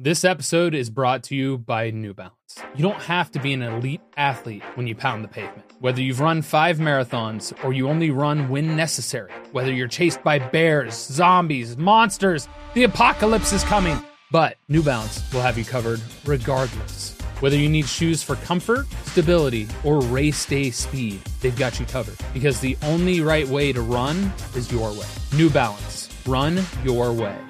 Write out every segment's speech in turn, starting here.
This episode is brought to you by New Balance. You don't have to be an elite athlete when you pound the pavement. Whether you've run five marathons or you only run when necessary, whether you're chased by bears, zombies, monsters, the apocalypse is coming. But New Balance will have you covered regardless. Whether you need shoes for comfort, stability, or race day speed, they've got you covered. Because the only right way to run is your way. New Balance. Run your way.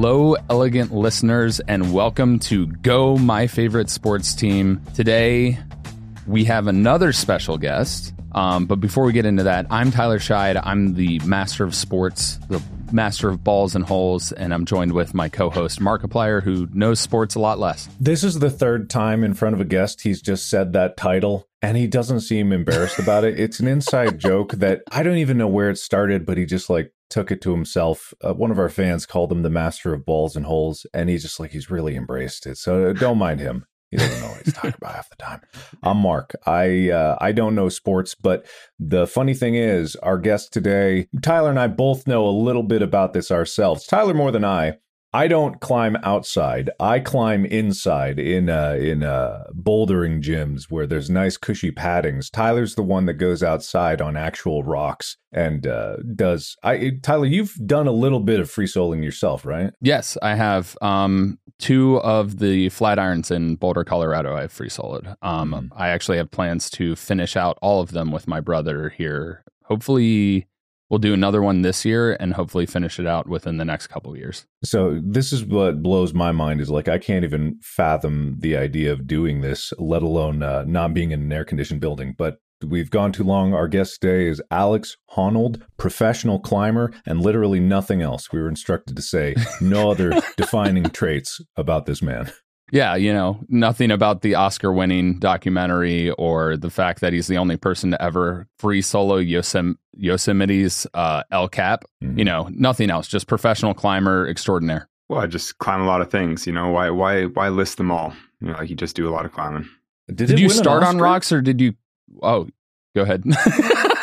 Hello, elegant listeners, and welcome to Go My Favorite Sports Team. Today, we have another special guest. Um, but before we get into that, I'm Tyler Scheid. I'm the master of sports, the master of balls and holes, and I'm joined with my co host, Markiplier, who knows sports a lot less. This is the third time in front of a guest he's just said that title, and he doesn't seem embarrassed about it. It's an inside joke that I don't even know where it started, but he just like took it to himself. Uh, one of our fans called him the master of balls and holes, and he's just like he's really embraced it. So uh, don't mind him. He doesn't know what he's talking about half the time. I'm Mark. I uh, I don't know sports, but the funny thing is, our guest today, Tyler and I both know a little bit about this ourselves. Tyler more than I. I don't climb outside. I climb inside in uh, in uh, bouldering gyms where there's nice cushy paddings. Tyler's the one that goes outside on actual rocks and uh, does. I Tyler, you've done a little bit of free soloing yourself, right? Yes, I have. Um, two of the flat irons in Boulder, Colorado. I've free soloed. Um, mm. I actually have plans to finish out all of them with my brother here. Hopefully we'll do another one this year and hopefully finish it out within the next couple years. So this is what blows my mind is like I can't even fathom the idea of doing this, let alone uh, not being in an air conditioned building. But we've gone too long. Our guest today is Alex Honnold, professional climber, and literally nothing else. We were instructed to say no other defining traits about this man. Yeah, you know, nothing about the Oscar winning documentary or the fact that he's the only person to ever free solo Yosem- Yosemite's uh, El Cap. Mm-hmm. You know, nothing else, just professional climber extraordinaire. Well, I just climb a lot of things, you know, why why why list them all? You know, like you just do a lot of climbing. Did, did you start on rocks or did you Oh, go ahead.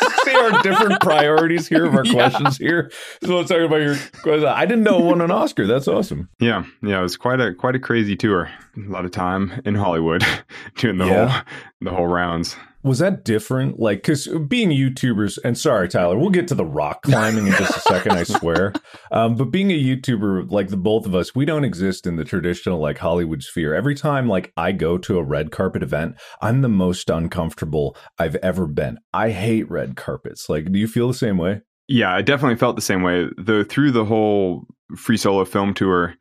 our different priorities here of our yeah. questions here. So let's talk about your question. I didn't know it won an Oscar. That's awesome. Yeah, yeah, it was quite a quite a crazy tour. A lot of time in Hollywood doing the yeah. whole the whole rounds. Was that different? Like, because being YouTubers, and sorry, Tyler, we'll get to the rock climbing in just a second, I swear. Um, but being a YouTuber, like the both of us, we don't exist in the traditional like Hollywood sphere. Every time like I go to a red carpet event, I'm the most uncomfortable I've ever been. I hate red carpets. Like, do you feel the same way? Yeah, I definitely felt the same way. Though through the whole free solo film tour,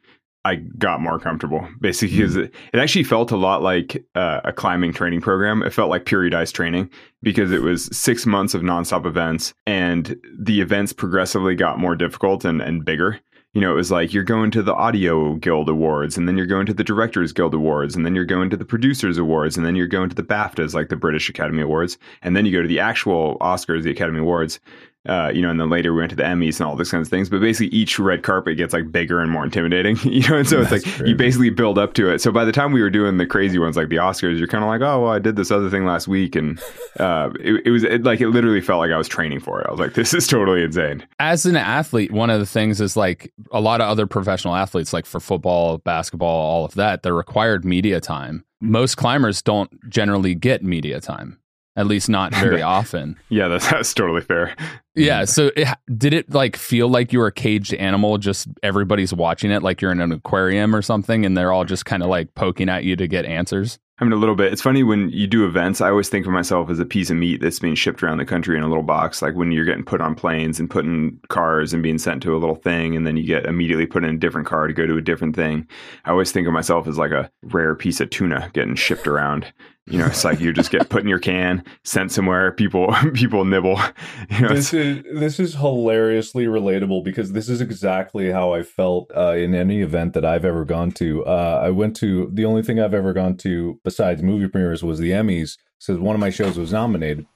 I got more comfortable basically because mm. it, it, actually felt a lot like uh, a climbing training program. It felt like periodized training because it was six months of nonstop events and the events progressively got more difficult and, and bigger. You know, it was like you're going to the Audio Guild Awards and then you're going to the Directors Guild Awards and then you're going to the Producers Awards and then you're going to the BAFTAs, like the British Academy Awards. And then you go to the actual Oscars, the Academy Awards. Uh, you know, and then later we went to the Emmys and all those kinds of things. But basically, each red carpet gets like bigger and more intimidating. You know, and so That's it's like crazy. you basically build up to it. So by the time we were doing the crazy ones like the Oscars, you're kind of like, oh well, I did this other thing last week, and uh, it, it, was it, like it literally felt like I was training for it. I was like, this is totally insane. As an athlete, one of the things is like a lot of other professional athletes, like for football, basketball, all of that, they're required media time. Most climbers don't generally get media time at least not very often. Yeah, that's, that's totally fair. Yeah. So it, did it like feel like you were a caged animal? Just everybody's watching it like you're in an aquarium or something, and they're all just kind of like poking at you to get answers. I mean, a little bit. It's funny when you do events. I always think of myself as a piece of meat that's being shipped around the country in a little box. Like when you're getting put on planes and put in cars and being sent to a little thing, and then you get immediately put in a different car to go to a different thing. I always think of myself as like a rare piece of tuna getting shipped around. You know, it's like you just get put in your can, sent somewhere. People people nibble. You know, this is this is hilariously relatable because this is exactly how I felt uh, in any event that I've ever gone to. Uh, I went to the only thing I've ever gone to besides movie premieres was the Emmys. So one of my shows was nominated.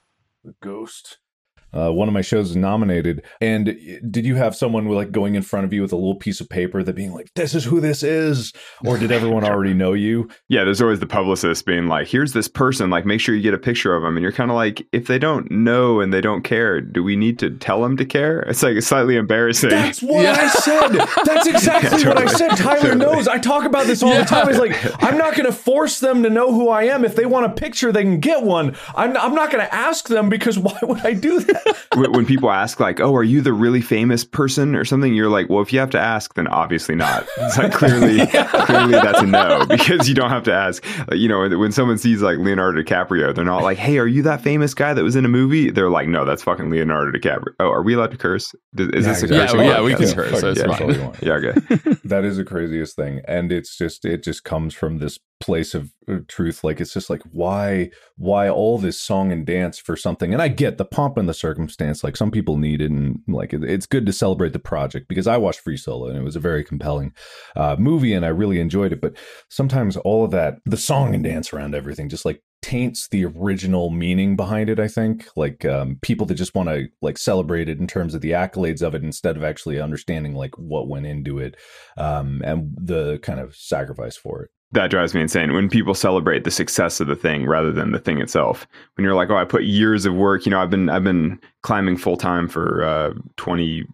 The Ghost. Uh, one of my shows is nominated. And did you have someone like going in front of you with a little piece of paper that being like, "This is who this is," or did everyone already know you? Yeah, there's always the publicist being like, "Here's this person. Like, make sure you get a picture of them." And you're kind of like, if they don't know and they don't care, do we need to tell them to care? It's like slightly embarrassing. That's what yeah. I said. That's exactly yeah, totally. what I said. Tyler totally. knows. I talk about this all yeah. the time. It's like I'm not going to force them to know who I am. If they want a picture, they can get one. I'm, I'm not going to ask them because why would I do that? When people ask like, "Oh, are you the really famous person or something?" You're like, "Well, if you have to ask, then obviously not." It's like clearly, clearly that's a no because you don't have to ask. you know, when someone sees like Leonardo DiCaprio, they're not like, "Hey, are you that famous guy that was in a movie?" They're like, "No, that's fucking Leonardo DiCaprio." Oh, are we allowed to curse? Is, yeah, this a exactly. yeah, yeah, we can curse. So yeah. yeah, okay. that is the craziest thing, and it's just it just comes from this place of uh, truth like it's just like why why all this song and dance for something? And i get the pomp and the circumstance like some people need it and like it, it's good to celebrate the project because i watched free solo and it was a very compelling uh, movie and i really enjoyed it but sometimes all of that the song and dance around everything just like taints the original meaning behind it i think. Like um, people that just want to like celebrate it in terms of the accolades of it instead of actually understanding like what went into it um, and the kind of sacrifice for it that drives me insane. When people celebrate the success of the thing rather than the thing itself. When you're like oh i put years of work you know i've been i've been climbing full time for uh, 20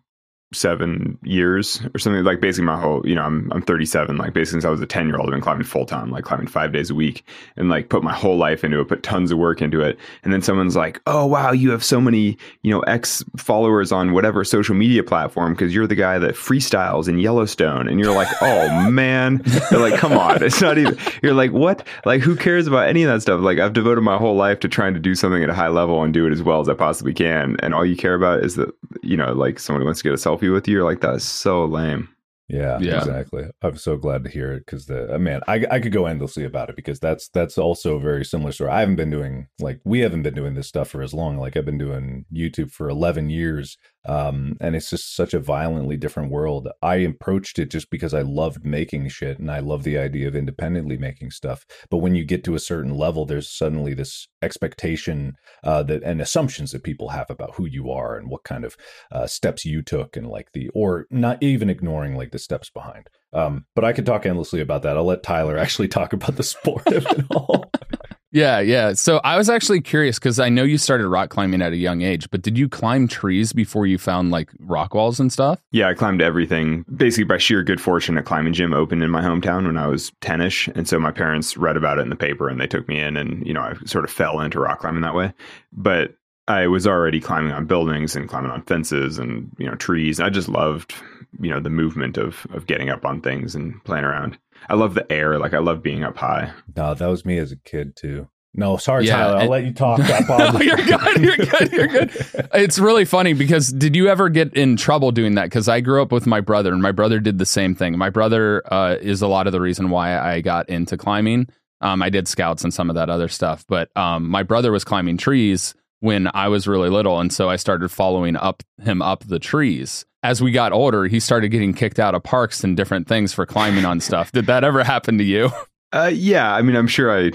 seven years or something like basically my whole you know i'm i'm 37 like basically since i was a 10 year old i've been climbing full time like climbing five days a week and like put my whole life into it put tons of work into it. And then someone's like oh wow you have so many you know x followers on whatever social media platform because you're the guy that freestyles in yellowstone. And you're like oh man. They're like come on it's not even you're like what? Like who cares about any of that stuff? Like i've devoted my whole life to trying to do something at a high level and do it as well as i possibly can. And all you care about is that you know like someone wants to get a selfie with you. You're like, that is so lame. Yeah, yeah, exactly. I'm so glad to hear it because the uh, man, I I could go endlessly about it because that's that's also a very similar story. I haven't been doing like we haven't been doing this stuff for as long. Like I've been doing YouTube for 11 years, um, and it's just such a violently different world. I approached it just because I loved making shit and I love the idea of independently making stuff. But when you get to a certain level, there's suddenly this expectation uh, that and assumptions that people have about who you are and what kind of uh, steps you took and like the or not even ignoring like the steps behind. Um, but I could talk endlessly about that. I'll let Tyler actually talk about the sport of it all. Yeah, yeah. So I was actually curious because I know you started rock climbing at a young age, but did you climb trees before you found like rock walls and stuff? Yeah, I climbed everything basically by sheer good fortune. A climbing gym opened in my hometown when I was 10 ish. And so my parents read about it in the paper and they took me in, and, you know, I sort of fell into rock climbing that way. But I was already climbing on buildings and climbing on fences and, you know, trees. I just loved, you know, the movement of, of getting up on things and playing around. I love the air. Like I love being up high. No, that was me as a kid too. No, sorry, yeah, Tyler. I'll let you talk. no, you're good. You're good. You're good. it's really funny because did you ever get in trouble doing that? Because I grew up with my brother, and my brother did the same thing. My brother uh, is a lot of the reason why I got into climbing. Um, I did scouts and some of that other stuff, but um, my brother was climbing trees when I was really little, and so I started following up him up the trees as we got older, he started getting kicked out of parks and different things for climbing on stuff. Did that ever happen to you? Uh, yeah, I mean, I'm sure I.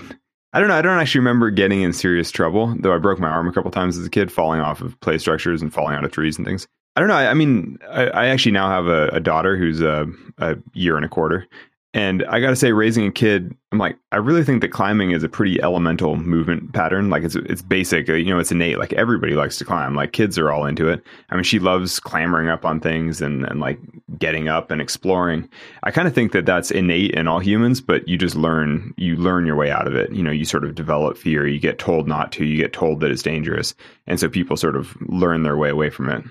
I don't know. I don't actually remember getting in serious trouble, though I broke my arm a couple times as a kid, falling off of play structures and falling out of trees and things. I don't know. I, I mean, I, I, actually now have a, a daughter who's a, a, year and a quarter, and I got to say, raising a kid, I'm like, I really think that climbing is a pretty elemental movement pattern. Like it's it's basic, uh, you know, it's innate. Like everybody likes to climb. Like kids are all into it. I mean, she loves clambering up on things and and like getting up and exploring. I kind of think that that's innate in all humans, but you just learn you learn your way out of it. You know, you sort of develop fear. You get told not to. You get told that it's dangerous, and so people sort of learn their way away from it.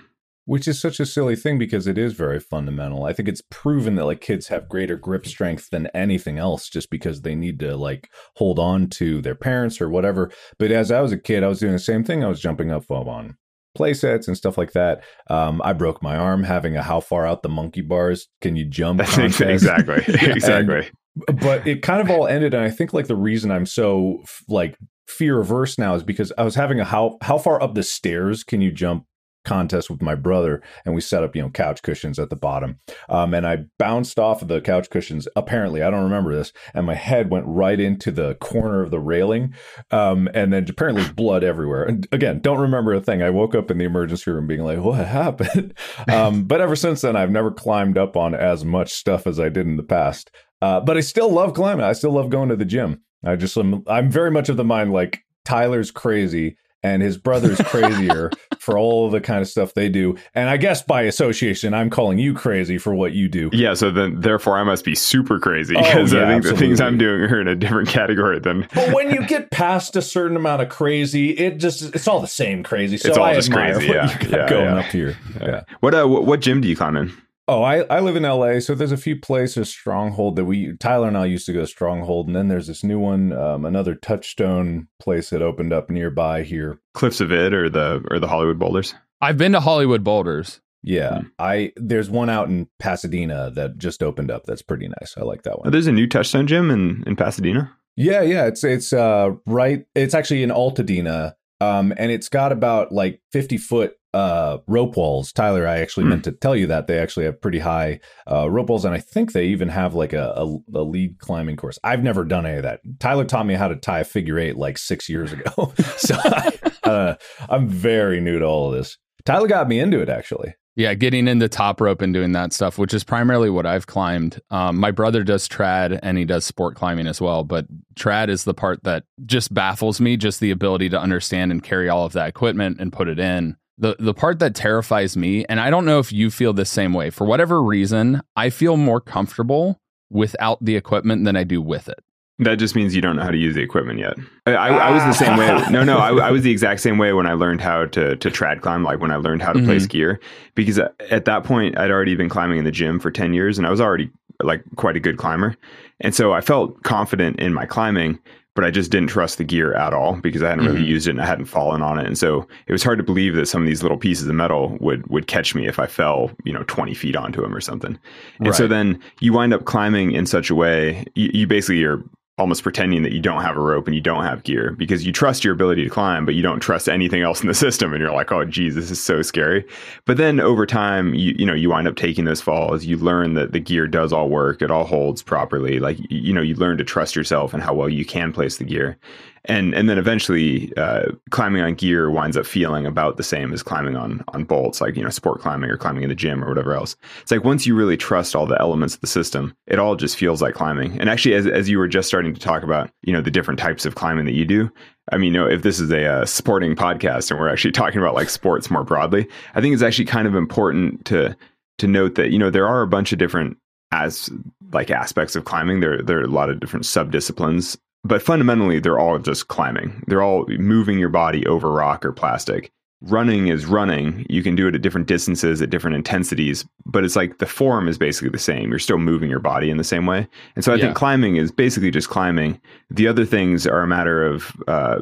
Which is such a silly thing because it is very fundamental. I think it's proven that like kids have greater grip strength than anything else just because they need to like hold on to their parents or whatever. But as I was a kid, I was doing the same thing. I was jumping up on play sets and stuff like that. Um, I broke my arm having a how far out the monkey bars can you jump? exactly. exactly. And, but it kind of all ended. And I think like the reason I'm so like fear averse now is because I was having a how how far up the stairs can you jump contest with my brother and we set up you know couch cushions at the bottom. Um, and i bounced off of the couch cushions apparently i don't remember this and my head went right into the corner of the railing um, and then apparently blood everywhere. And again don't remember a thing. I woke up in the emergency room being like what happened? Um, but ever since then i've never climbed up on as much stuff as i did in the past. Uh, but i still love climbing. I still love going to the gym. I just am, i'm very much of the mind like tyler's crazy and his brother's crazier for all the kind of stuff they do. And I guess by association, I'm calling you crazy for what you do. Yeah, so then therefore I must be super crazy because oh, yeah, I think absolutely. the things I'm doing are in a different category than. but when you get past a certain amount of crazy, it just it's all the same crazy. So it's all I just crazy. Yeah, yeah, going yeah. up here. Yeah. What uh, what gym do you climb in? Oh, I, I live in LA, so there's a few places Stronghold that we Tyler and I used to go to Stronghold, and then there's this new one, um, another Touchstone place that opened up nearby here. Cliffs of Id or the or the Hollywood Boulders. I've been to Hollywood Boulders. Yeah, hmm. I there's one out in Pasadena that just opened up. That's pretty nice. I like that one. Oh, there's a new Touchstone gym in in Pasadena. Yeah, yeah, it's it's uh right. It's actually in Altadena, um, and it's got about like 50 foot uh rope walls. Tyler i actually mm. meant to tell you that they actually have pretty high uh rope walls and i think they even have like a, a, a, lead climbing course. I've never done any of that. Tyler taught me how to tie a figure eight like six years ago. So I, uh, i'm very new to all of this. Tyler got me into it actually. Yeah getting into top rope and doing that stuff which is primarily what i've climbed. Um, my brother does trad and he does sport climbing as well but trad is the part that just baffles me just the ability to understand and carry all of that equipment and put it in the the part that terrifies me and i don't know if you feel the same way for whatever reason i feel more comfortable without the equipment than i do with it that just means you don't know how to use the equipment yet. I, I, I was the same way. No, no, I, I, was the exact same way when I learned how to to trad climb, like when I learned how to mm-hmm. place gear, because at that point I'd already been climbing in the gym for ten years, and I was already like quite a good climber, and so I felt confident in my climbing but I just didn't trust the gear at all because I hadn't really mm-hmm. used it and I hadn't fallen on it. And so it was hard to believe that some of these little pieces of metal would would catch me if I fell, you know, 20 feet onto them or something. And right. so then you wind up climbing in such a way, you, you basically are almost pretending that you don't have a rope and you don't have gear because you trust your ability to climb, but you don't trust anything else in the system. And you're like, oh, geez, this is so scary. But then over time, you, you know, you wind up taking those falls. You learn that the gear does all work. It all holds properly. Like, you know, you learn to trust yourself and how well you can place the gear and and then eventually uh, climbing on gear winds up feeling about the same as climbing on on bolts like you know sport climbing or climbing in the gym or whatever else it's like once you really trust all the elements of the system it all just feels like climbing and actually as, as you were just starting to talk about you know the different types of climbing that you do I mean, you know, if this is a uh, sporting podcast and we're actually talking about like sports more broadly, I think it's actually kind of important to to note that you know there are a bunch of different as like aspects of climbing. There there are a lot of different sub disciplines but fundamentally they're all just climbing. They're all moving your body over rock or plastic. Running is running. You can do it at different distances at different intensities but it's like the form is basically the same. You're still moving your body in the same way. And so i yeah. think climbing is basically just climbing. The other things are a matter of uh,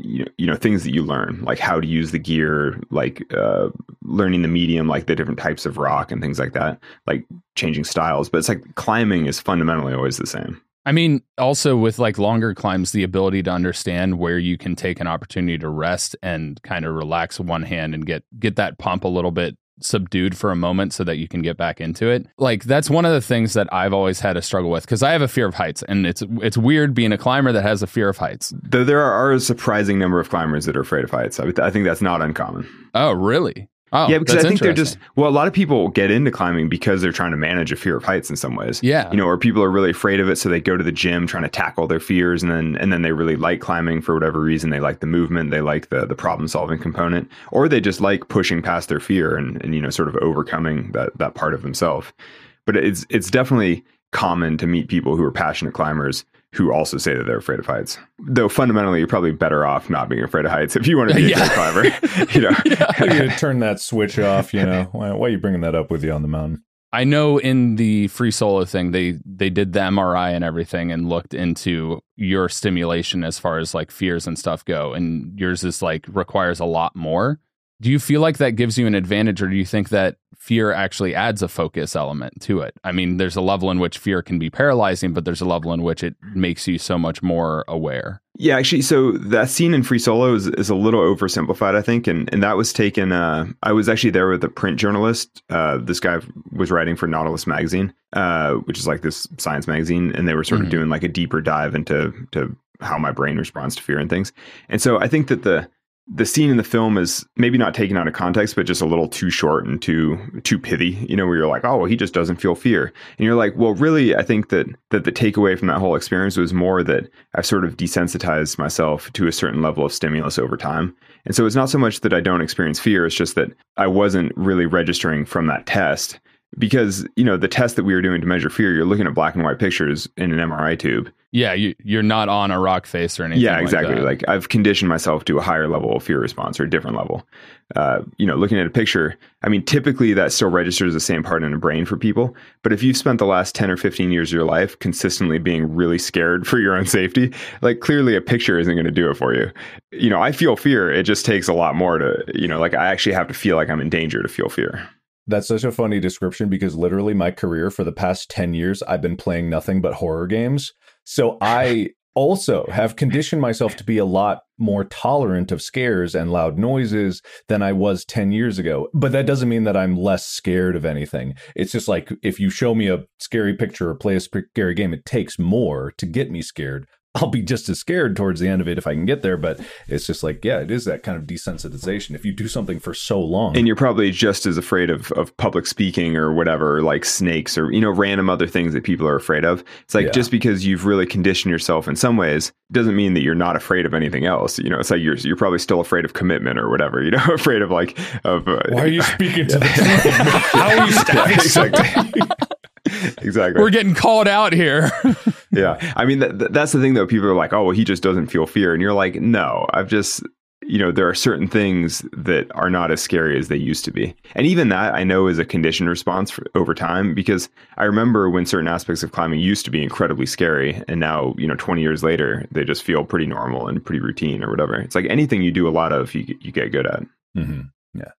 you know, you know things that you learn like how to use the gear like uh, learning the medium like the different types of rock and things like that like changing styles. But it's like climbing is fundamentally always the same I mean, also with like longer climbs, the ability to understand where you can take an opportunity to rest and kind of relax one hand and get get that pump a little bit subdued for a moment so that you can get back into it. Like that's one of the things that I've always had a struggle with because I have a fear of heights and it's it's weird being a climber that has a fear of heights. Though there are a surprising number of climbers that are afraid of heights. I, I think that's not uncommon. Oh, really? Oh, yeah, because I think they're just well, a lot of people get into climbing because they're trying to manage a fear of heights in some ways. Yeah, you know, or people are really afraid of it, so they go to the gym trying to tackle their fears, and then and then they really like climbing for whatever reason. They like the movement, they like the the problem solving component, or they just like pushing past their fear and and you know sort of overcoming that that part of themselves. But it's it's definitely common to meet people who are passionate climbers who also say that they're afraid of heights. Though fundamentally, you're probably better off not being afraid of heights if you want to be Yeah. a great climber. you know, How do you turn that switch off? You know, why, why are you bringing that up with you on the mountain? I know in the free solo thing they they did the MRI and everything and looked into your stimulation as far as like fears and stuff go and yours is like requires a lot more. Do you feel like that gives you an advantage or do you think that fear actually adds a focus element to it? I mean, there's a level in which fear can be paralyzing, but there's a level in which it makes you so much more aware. Yeah, actually, so that scene in Free Solo is, is a little oversimplified, I think, and and that was taken. Uh, I was actually there with a print journalist. Uh, this guy was writing for Nautilus magazine, uh, which is like this science magazine, and they were sort Mhm. of doing like a deeper dive into to how my brain responds to fear and things. And so I think that the the scene in the film is maybe not taken out of context, but just a little too short and too too pithy. You know, where you're like, oh, well, he just doesn't feel fear, and you're like, well, really, I think that that the takeaway from that whole experience was more that I've sort of desensitized myself to a certain level of stimulus over time, and so it's not so much that I don't experience fear; it's just that I wasn't really registering from that test. Because you know the test that we were doing to measure fear, you're looking at black and white pictures in an MRI tube, Yeah, you you're not on a rock face or anything. yeah, like exactly. that. Like, I've conditioned myself to a higher level of fear response or a different level. Uh, you know, looking at a picture, I mean, typically that still registers the same part in the brain for people. But if you've spent the last 10 or 15 years of your life consistently being really scared for your own safety, like clearly a picture isn't going to do it for you. You know, I feel fear. It just takes a lot more to, you know, like I actually have to feel like I'm in danger to feel fear. That's such a funny description because literally my career for the past 10 years, I've been playing nothing but horror games. So I also have conditioned myself to be a lot more tolerant of scares and loud noises than I was 10 years ago. But that doesn't mean that I'm less scared of anything. It's just like if you show me a scary picture or play a scary game, it takes more to get me scared. I'll be just as scared towards the end of it if I can get there. But it's just like, yeah, it is that kind of desensitization. If you do something for so long, And you're probably just as afraid of, of public speaking or whatever, like snakes or, you know, random other things that people are afraid of. It's like Yeah. just because you've really conditioned yourself in some ways doesn't mean that you're not afraid of anything else. You know, it's like you're, you're probably still afraid of commitment or whatever, you know, afraid of like, of, uh, why are you speaking to the truth? How are you stabbing exactly. exactly. we're getting called out here. yeah. I mean, that, that- that's the thing though. People are like, oh, well, he just doesn't feel fear. And you're like, no, I've just, you know, there are certain things that are not as scary as they used to be. And even that I know is a conditioned response for, over time because I remember when certain aspects of climbing used to be incredibly scary. And now, you know, 20 years later, they just feel pretty normal and pretty routine or whatever. It's like anything you do a lot of, you, you get good at. Mhm.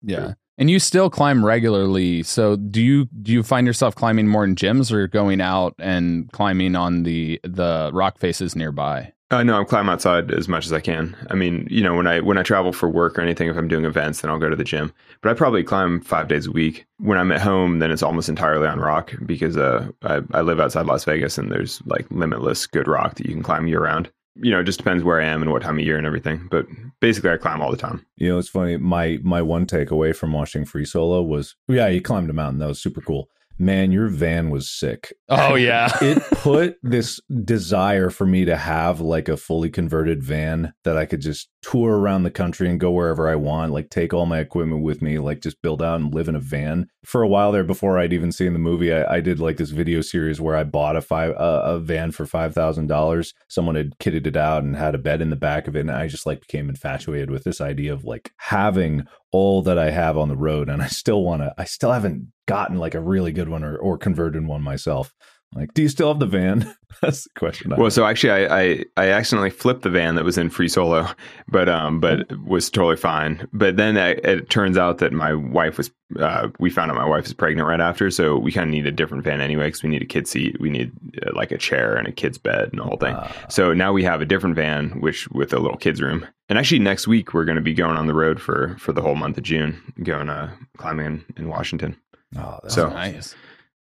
Yeah. And you still climb regularly. So do you do you find yourself climbing more in gyms or going out and climbing on the the rock faces nearby? Uh, no, I'm climbing outside as much as I can. I mean, you know, when I when I travel for work or anything, if I'm doing events, then I'll go to the gym. But I probably climb five days a week. When I'm at home, then it's almost entirely on rock because uh, I, I live outside Las Vegas and there's like limitless good rock that you can climb year round. You know, it just depends where I am and what time of year and everything. But basically, I climb all the time. You know, it's funny. My my one takeaway from watching Free Solo was, yeah, you climbed a mountain. That was super cool. Man, your van was sick. Oh yeah. It put this desire for me to have like a fully converted van that I could just tour around the country and go wherever I want, like take all my equipment with me, like just build out and live in a van. For a while there, before I'd even seen the movie, I, I did like this video series where I bought a five uh, a van for five thousand dollars. Someone had kitted it out and had a bed in the back of it, and I just like became infatuated with this idea of like having all that I have on the road, and I still want to. I still haven't gotten like a really good one or, or converted one myself. Like, do you still have the van? That's the question. I Well, have. so actually, I, I I accidentally flipped the van that was in free solo, but um, but it was totally fine. But then it, it turns out that my wife was, uh, we found out my wife is pregnant right after, so we kind of need a different van anyway because we need a kid seat, we need uh, like a chair and a kid's bed and the whole thing. Ah. so now we have a different van, which with a little kids room. And actually, next week we're going to be going on the road for for the whole month of June, going uh, climbing in, in Washington. Oh, that's so- nice.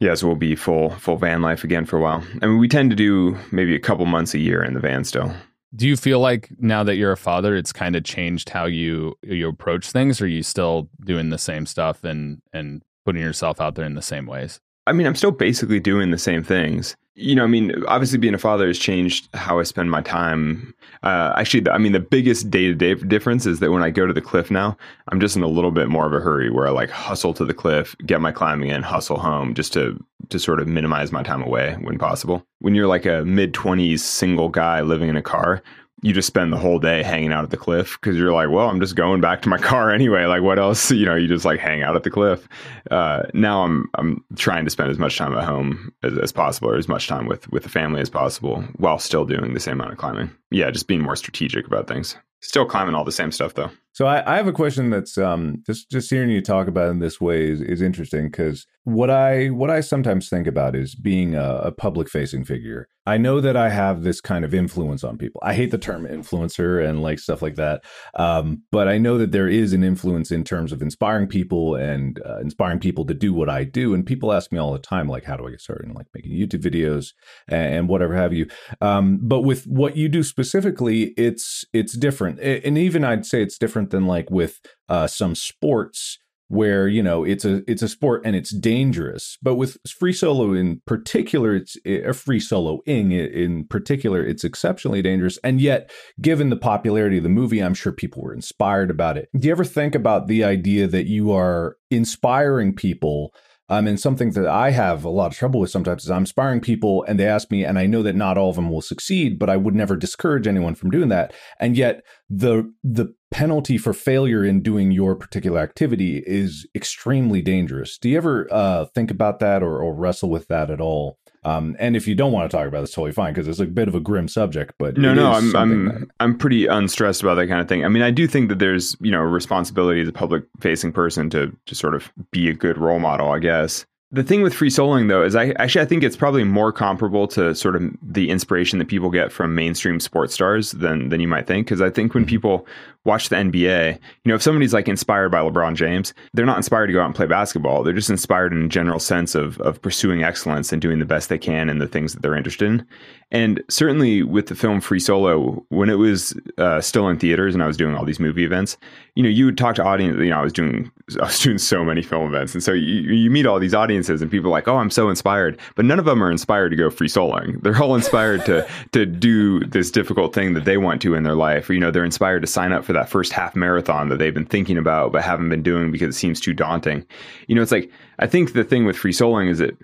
Yeah, so we'll be full full van life again for a while. I mean, we tend to do maybe a couple months a year in the van still. Do you feel like now that you're a father, it's kind of changed how you you approach things? Or are you still doing the same stuff and and putting yourself out there in the same ways? I mean, I'm still basically doing the same things. You know, I mean, obviously being a father has changed how I spend my time. Uh, actually, I mean, the biggest day to day difference is that when I go to the cliff now, I'm just in a little bit more of a hurry where I like hustle to the cliff, get my climbing in, hustle home just to, to sort of minimize my time away when possible. When you're like a mid 20s single guy living in a car, you just spend the whole day hanging out at the cliff because you're like, well, I'm just going back to my car anyway. Like, what else? You know, you just like hang out at the cliff. Uh, now I'm I'm trying to spend as much time at home as, as, possible, or as much time with with the family as possible, while still doing the same amount of climbing. Yeah, just being more strategic about things. Still climbing all the same stuff though. So I, I have a question that's um, just just hearing you talk about in this way is, is interesting because what I what I sometimes think about is being a, a public facing figure. I know that I have this kind of influence on people. I hate the term influencer and like stuff like that, um, but I know that there is an influence in terms of inspiring people and uh, inspiring people to do what I do. And people ask me all the time, like, how do I get started in like making YouTube videos and, and whatever have you. Um, but with what you do specifically, it's it's different, and even I'd say it's different than like with uh, some sports where you know it's a it's a sport and it's dangerous. But with free solo in particular it's a eh, free soloing in particular it's exceptionally dangerous. And yet given the popularity of the movie i'm sure people were inspired about it. Do you ever think about the idea that you are inspiring people um, and something that I have a lot of trouble with sometimes is I'm inspiring people and they ask me, and I know that not all of them will succeed, but I would never discourage anyone from doing that. And yet the the penalty for failure in doing your particular activity is extremely dangerous. Do you ever uh, think about that or, or wrestle with that at all? Um, and if you don't want to talk about it's totally fine because it's a bit of a grim subject. But no, no, I'm I'm that... I'm pretty unstressed about that kind of thing. I mean, I do think that there's you know a responsibility as a public facing person to to sort of be a good role model, I guess the thing with free soloing though is I actually I think it's probably more comparable to sort of the inspiration that people get from mainstream sports stars than than you might think because I think when mm-hmm. people watch the NBA, you know, if somebody's like inspired by LeBron James, they're not inspired to go out and play basketball. They're just inspired in a general sense of of pursuing excellence and doing the best they can in the things that they're interested in. And certainly with the film Free Solo, when it was uh, still in theaters and I was doing all these movie events, you know, you would talk to audience. You know, I was doing I was doing so many film events, and so you you meet all these audiences, and people are like, "Oh, I'm so inspired," but none of them are inspired to go free soloing. They're all inspired to to do this difficult thing that they want to in their life. Or, you know, they're inspired to sign up for that first half marathon that they've been thinking about but haven't been doing because it seems too daunting. You know, it's like I think the thing with free soloing is it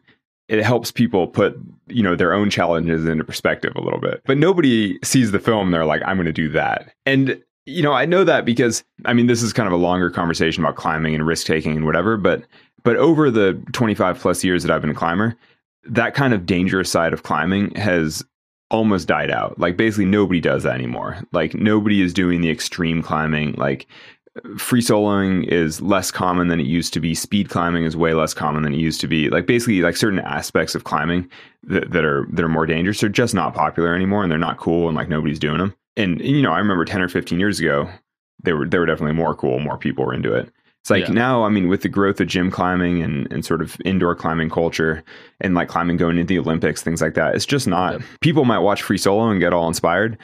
it helps people put you know their own challenges into perspective a little bit but nobody sees the film they're like i'm going to do that and you know i know that because i mean this is kind of a longer conversation about climbing and risk taking and whatever but but over the 25 plus years that i've been a climber that kind of dangerous side of climbing has almost died out like basically nobody does that anymore like nobody is doing the extreme climbing like free soloing is less common than it used to be. Speed climbing is way less common than it used to be. Like basically, like certain aspects of climbing that, that are that are more dangerous are just not popular anymore, and they're not cool, and like nobody's doing them. And, you know, I remember ten or fifteen years ago, they were they were definitely more cool. More people were into it. It's like yeah. now, I mean, with the growth of gym climbing and, and sort of indoor climbing culture and like climbing going into the Olympics, things like that, it's just not. People might watch free solo and get all inspired,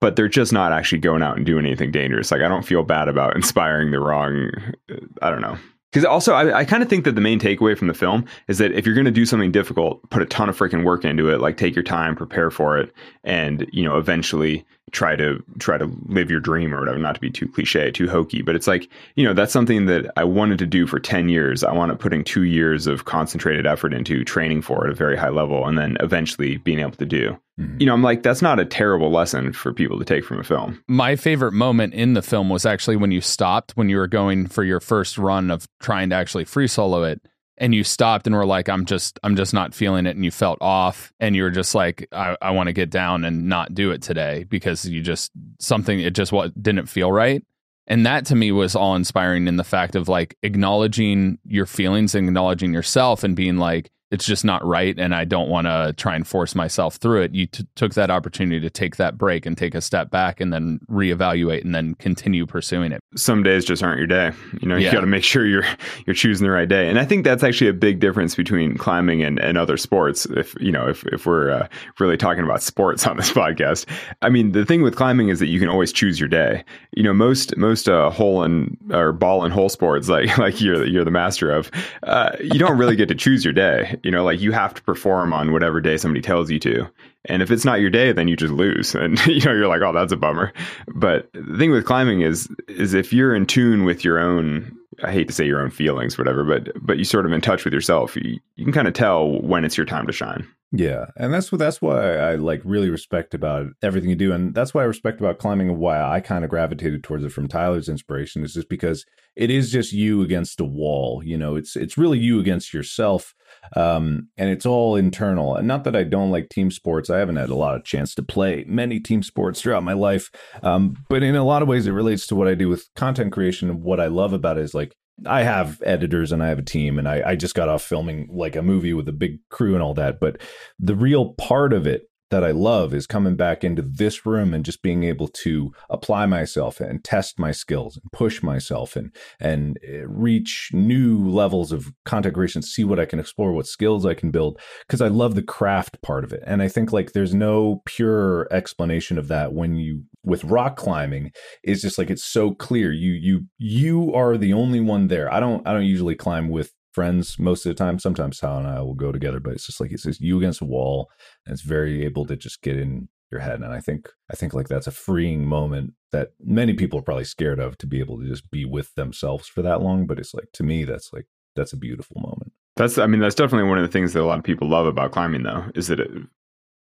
but they're just not actually going out and doing anything dangerous. Like I don't feel bad about inspiring the wrong. Uh, I don't know. Because also, I, I kind of think that the main takeaway from the film is that if you're going to do something difficult, put a ton of freaking work into it. Like take your time, prepare for it, and you know eventually try to try to live your dream or whatever. Not to be too cliche, too hokey, but it's like you know that's something that I wanted to do for ten years. I wanted putting two years of concentrated effort into training for at a very high level, and then eventually being able to do. Mm-hmm. You know, I'm like, that's not a terrible lesson for people to take from a film. My favorite moment in the film was actually when you stopped, when you were going for your first run of trying to actually free solo it. And you stopped and were like, I'm just, I'm just not feeling it. And you felt off and you were just like, I, I want to get down and not do it today because you just, something, it just what didn't feel right. And that to me was all inspiring in the fact of like acknowledging your feelings, and acknowledging yourself and being like, it's just not right and I don't want to try and force myself through it. You t- took that opportunity to take that break and take a step back and then reevaluate and then continue pursuing it. Some days just aren't your day. You know, you yeah. got to make sure you're you're choosing the right day. And I think that's actually a big difference between climbing and, and other sports. If you know, if if we're uh, really talking about sports on this podcast, I mean, the thing with climbing is that you can always choose your day. You know, most most uh, hole and or ball and hole sports like like you're you're the master of, uh, you don't really get to choose your day You know, like you have to perform on whatever day somebody tells you to. And if it's not your day, then you just lose. And you know, you're like, oh, that's a bummer. But the thing with climbing is is if you're in tune with your own I hate to say your own feelings, whatever, but but you sort of in touch with yourself. You, you can kind of tell when it's your time to shine. Yeah, and that's what that's why I like really respect about everything you do, and that's why I respect about climbing and why I kind of gravitated towards it from Tyler's inspiration is just because it is just you against a wall. You know, it's it's really you against yourself, um, and it's all internal. And not that I don't like team sports, I haven't had a lot of chance to play many team sports throughout my life, um, but in a lot of ways, it relates to what I do with content creation. And what I love about it is like I have editors and I have a team, and I, I just got off filming like a movie with a big crew and all that. But the real part of it that I love is coming back into this room and just being able to apply myself and test my skills and push myself and and eh, reach new levels of content creation, see what I can explore, what skills I can build because I love the craft part of it. And I think like there's no pure explanation of that when you with rock climbing is just like it's so clear you you you are the only one there. I don't I don't usually climb with friends most of the time. Sometimes Sal and I will go together, but it's just like it's just you against a wall, and it's very able to just get in your head. And I think I think like that's a freeing moment that many people are probably scared of to be able to just be with themselves for that long. But it's like to me, that's like that's a beautiful moment. That's I mean that's definitely one of the things that a lot of people love about climbing though is that it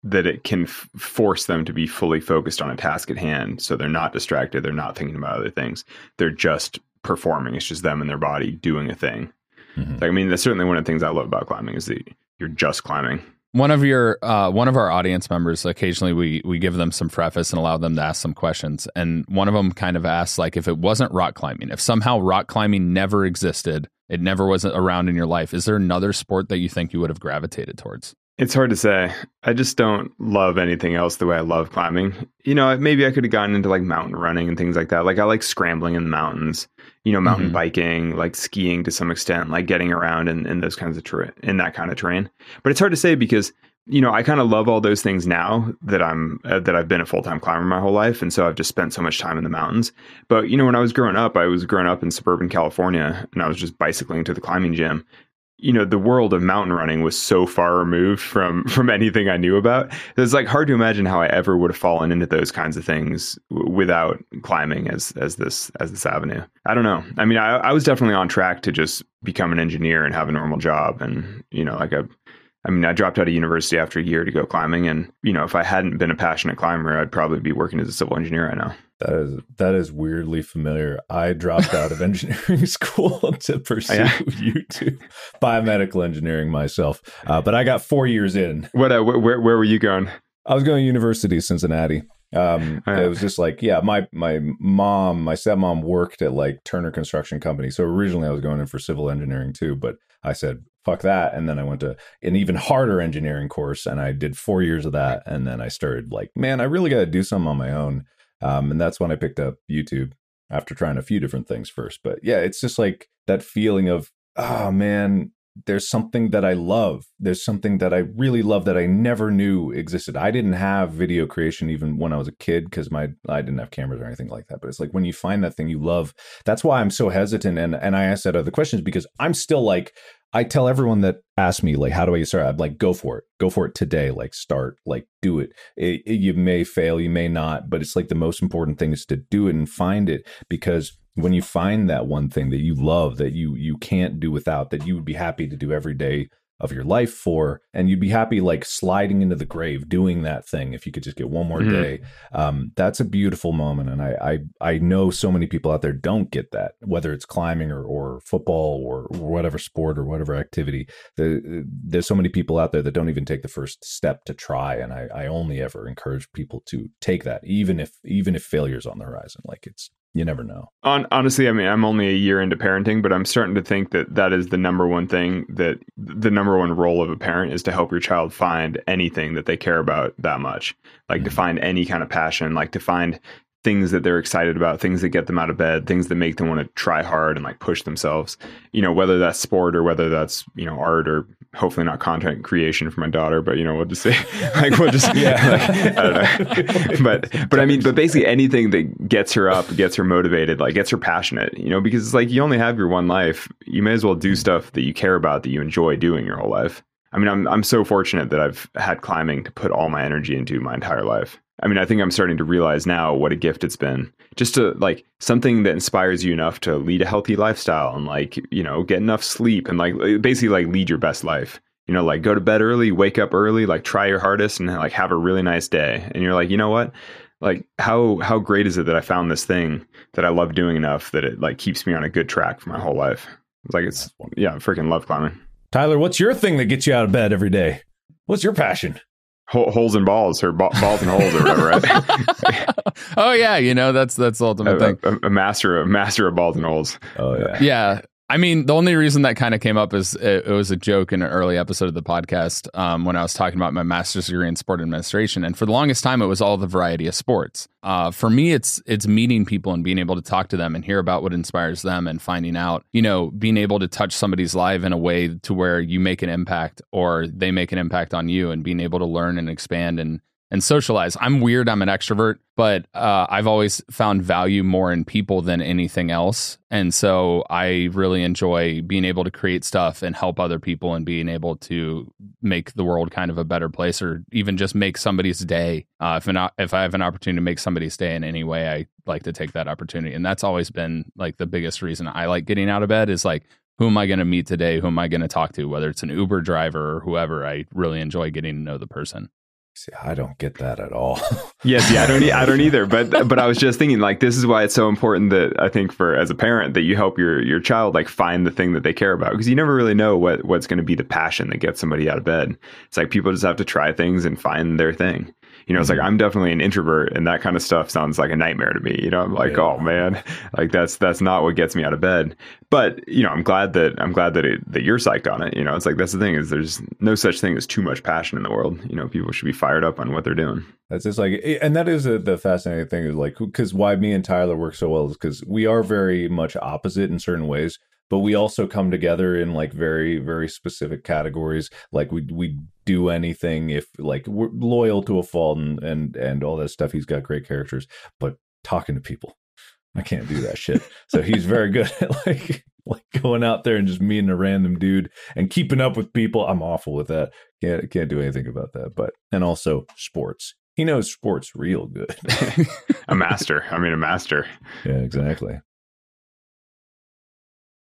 that it can f- force them to be fully focused on a task at hand so they're not distracted they're not thinking about other things they're just performing it's just them and their body doing a thing Mm-hmm. Like, I mean, that's certainly one of the things I love about climbing is that you're just climbing. One of your uh, one of our audience members, occasionally we we give them some preface and allow them to ask some questions. And one of them kind of asked, like, if it wasn't rock climbing, if somehow rock climbing never existed, it never was around in your life, is there another sport that you think you would have gravitated towards? It's hard to say. I just don't love anything else the way I love climbing. You know, maybe I could have gotten into like mountain running and things like that. Like I like scrambling in the mountains, you know, mountain mm-hmm. biking, like skiing to some extent, like getting around in, in those kinds of terrain, in that kind of terrain. But it's hard to say because, you know, I kind of love all those things now that I'm, uh, that I've been a full time climber my whole life. And so I've just spent so much time in the mountains. But, you know, when I was growing up, I was growing up in suburban California and I was just bicycling to the climbing gym you know the world of mountain running was so far removed from from anything I knew about. It's like hard to imagine how I ever would have fallen into those kinds of things w- without climbing as as this as this avenue. I don't know. I mean, I, I was definitely on track to just become an engineer and have a normal job, and you know, like a I mean, I dropped out of university after a year to go climbing, and you know, if I hadn't been a passionate climber, I'd probably be working as a civil engineer right now. That is that is weirdly familiar. I dropped out of engineering school to pursue yeah. YouTube biomedical engineering myself, uh, but I got four years in. What? Uh, where where were you going? I was going to University of Cincinnati. Um, yeah. It was just like, yeah, my my mom, my stepmom worked at like Turner Construction Company. So originally I was going in for civil engineering too, but I said fuck that and then i went to an even harder engineering course and i did four years of that and then i started like man i really got to do something on my own um, and that's when i picked up youtube after trying a few different things first. But yeah it's just like that feeling of oh man there's something that i love. There's something that i really love that i never knew existed. I didn't have video creation even when i was a kid because my i didn't have cameras or anything like that. But it's like when you find that thing you love that's why i'm so hesitant. And and i asked that other questions because i'm still like I tell everyone that asks me like, how do I start? I'm like, go for it, go for it today. Like, start, like, do it. It, it. You may fail, you may not, but it's like the most important thing is to do it and find it because when you find that one thing that you love that you you can't do without that you would be happy to do every day of your life for and you'd be happy like sliding into the grave doing that thing if you could just get one more mm-hmm. day. Um, that's a beautiful moment and I, I i know so many people out there don't get that whether it's climbing or, or football or, whatever sport or whatever activity. The, there's so many people out there that don't even take the first step to try and I, I only ever encourage people to take that even if even if failure's on the horizon. Like it's you never know. On, honestly, I mean, I'm only a year into parenting, but I'm starting to think that that is the number one thing that the number one role of a parent is to help your child find anything that they care about that much, like mm-hmm. to find any kind of passion, like to find things that they're excited about, things that get them out of bed, things that make them want to try hard and like push themselves. You know, whether that's sport or whether that's, you know, art or hopefully not content creation for my daughter, but you know, we'll just say like we'll just yeah, like, I don't know. but but I mean, but basically anything that gets her up, gets her motivated, like gets her passionate, you know, because it's like you only have your one life. You may as well do stuff that you care about that you enjoy doing your whole life. I mean, I'm I'm so fortunate that I've had climbing to put all my energy into my entire life. I mean, I think I'm starting to realize now what a gift it's been. Just to like something that inspires you enough to lead a healthy lifestyle and like, you know, get enough sleep and like basically like lead your best life. You know, like go to bed early, wake up early, like try your hardest and like have a really nice day. And you're like, "You know what? Like how how great is it that I found this thing that I love doing enough that it like keeps me on a good track for my whole life?" It's like it's yeah, I freaking love climbing. Tyler, what's your thing that gets you out of bed every day? What's your passion? Holes and balls or balls and holes or whatever, right? oh yeah, you know that's that's the ultimate a, thing. A, a, master, a master of balls and holes. Oh yeah, yeah. I mean, the only reason that kind of came up is it, it, was a joke in an early episode of the podcast um, when I was talking about my master's degree in sport administration, and for the longest time, it was all the variety of sports. Uh, for me, it's it's meeting people and being able to talk to them and hear about what inspires them and finding out, you know, being able to touch somebody's life in a way to where you make an impact or they make an impact on you, and being able to learn and expand and and socialize. I'm weird. I'm an extrovert, but uh, I've always found value more in people than anything else. And so I really enjoy being able to create stuff and help other people and being able to make the world kind of a better place or even just make somebody's day. Uh, if, an, if I have an opportunity to make somebody's day in any way, I like to take that opportunity. And that's always been like the biggest reason I like getting out of bed is like, who am I going to meet today? Who am I going to talk to? Whether it's an Uber driver or whoever, I really enjoy getting to know the person. See, I don't get that at all. yes, yeah, I don't. I don't either. But but I was just thinking, like, this is why it's so important that I think for as a parent that you help your your child like find the thing that they care about because you never really know what what's going to be the passion that gets somebody out of bed. It's like people just have to try things and find their thing you know, it's like mm-hmm. I'm definitely an introvert, and that kind of stuff sounds like a nightmare to me. You know, I'm like, yeah. oh man, like that's that's not what gets me out of bed. But you know, I'm glad that I'm glad that it, that you're psyched on it. You know, it's like that's the thing is there's no such thing as too much passion in the world. You know, people should be fired up on what they're doing. That's just like, and that is a, the fascinating thing is like, because why me and Tyler work so well is because we are very much opposite in certain ways but we also come together in like very very specific categories like we we do anything if like we're loyal to a fault and and and all that stuff. He's got great characters but talking to people i can't do that shit. So he's very good at like like going out there and just meeting a random dude and keeping up with people. I'm awful with that. Can't can't do anything about that. But and also sports. He knows sports real good. A master. I mean a master. Yeah exactly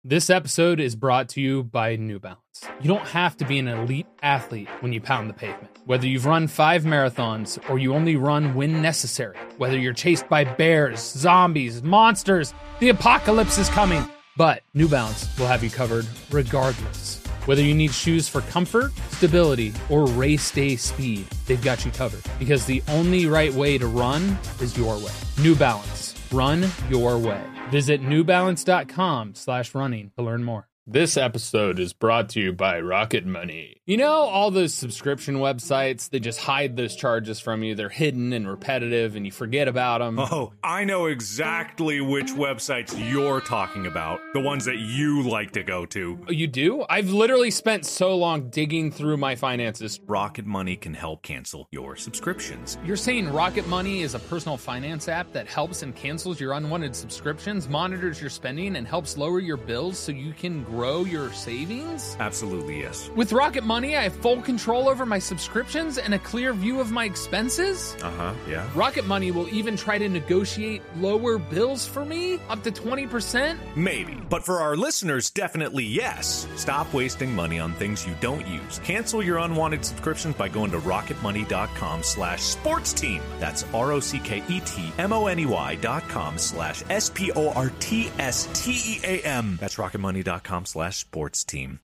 this episode is brought to you by New Balance. You don't have to be an elite athlete when you pound the pavement. Whether you've run five marathons or you only run when necessary, whether you're chased by bears, zombies, monsters, the apocalypse is coming. But New Balance will have you covered regardless. Whether you need shoes for comfort, stability, or race day speed, they've got you covered. Because the only right way to run is your way. New Balance. Run your way. Visit newbalance.com slash running to learn more. This episode is brought to you by Rocket Money. You know, all those subscription websites, they just hide those charges from you. They're hidden and repetitive, and you forget about them. Oh, I know exactly which websites you're talking about. The ones that you like to go to. Oh, you do? I've literally spent so long digging through my finances. Rocket Money can help cancel your subscriptions. You're saying Rocket Money is a personal finance app that helps and cancels your unwanted subscriptions, monitors your spending, and helps lower your bills so you can grow your savings? Absolutely, yes. With Rocket Money, I have full control over my subscriptions and a clear view of my expenses. Uh huh, yeah. Rocket Money will even try to negotiate lower bills for me, up to 20%. Maybe. But for our listeners, definitely yes. Stop wasting money on things you don't use. Cancel your unwanted subscriptions by going to rocketmoney.com slash sports team. That's R O C K E T M O N E Y dot com slash S P O R T S T E A M. That's rocketmoney.com slash sports team.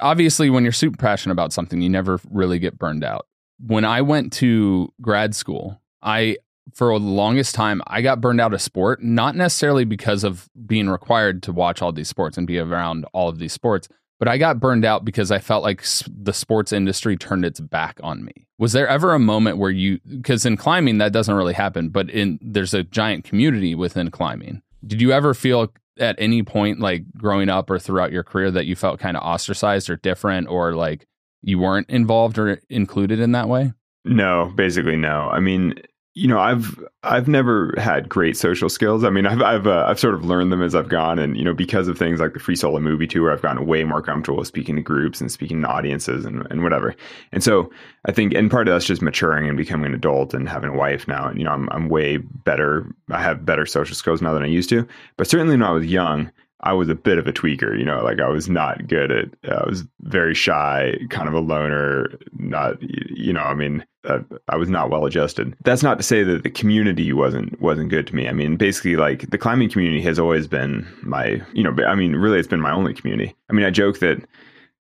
Obviously, when you're super passionate about something, you never really get burned out. When I went to grad school, I for the longest time I got burned out of sport, not necessarily because of being required to watch all these sports and be around all of these sports, but I got burned out because I felt like the sports industry turned its back on me. Was there ever a moment where you because in climbing that doesn't really happen, but in there's a giant community within climbing. Did you ever feel at any point like growing up or throughout your career that you felt kind of ostracized or different or like you weren't involved or included in that way? No, basically no. I mean, you know, I've I've never had great social skills. I mean, I've I've uh, I've sort of learned them as I've gone, and you know, because of things like the free solo movie tour, I've gotten way more comfortable with speaking to groups and speaking to audiences and and whatever. And so I think, and part of that's just maturing and becoming an adult and having a wife now. And you know, I'm I'm way better. I have better social skills now than I used to. But certainly when I was young, I was a bit of a tweaker, you know, like I was not good at, I was very shy, kind of a loner, not, you know, I mean, uh, I was not well adjusted. That's not to say that the community wasn't, wasn't good to me. I mean, basically like the climbing community has always been my, you know, I mean, really it's been my only community. I mean, I joke that,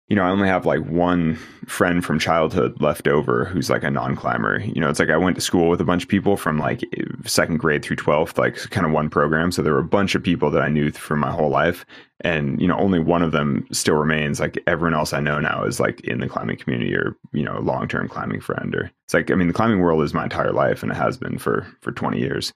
you know, I only have like one friend from childhood left over who's like a non climber. You know, it's like I went to school with a bunch of people from like second grade through 12th, like kind of one program. So there were a bunch of people that I knew from my whole life. And, you know, only one of them still remains. Like everyone else I know now is like in the climbing community or, you know, long term climbing friend. Or it's like, I mean, the climbing world is my entire life and it has been for, for 20 years.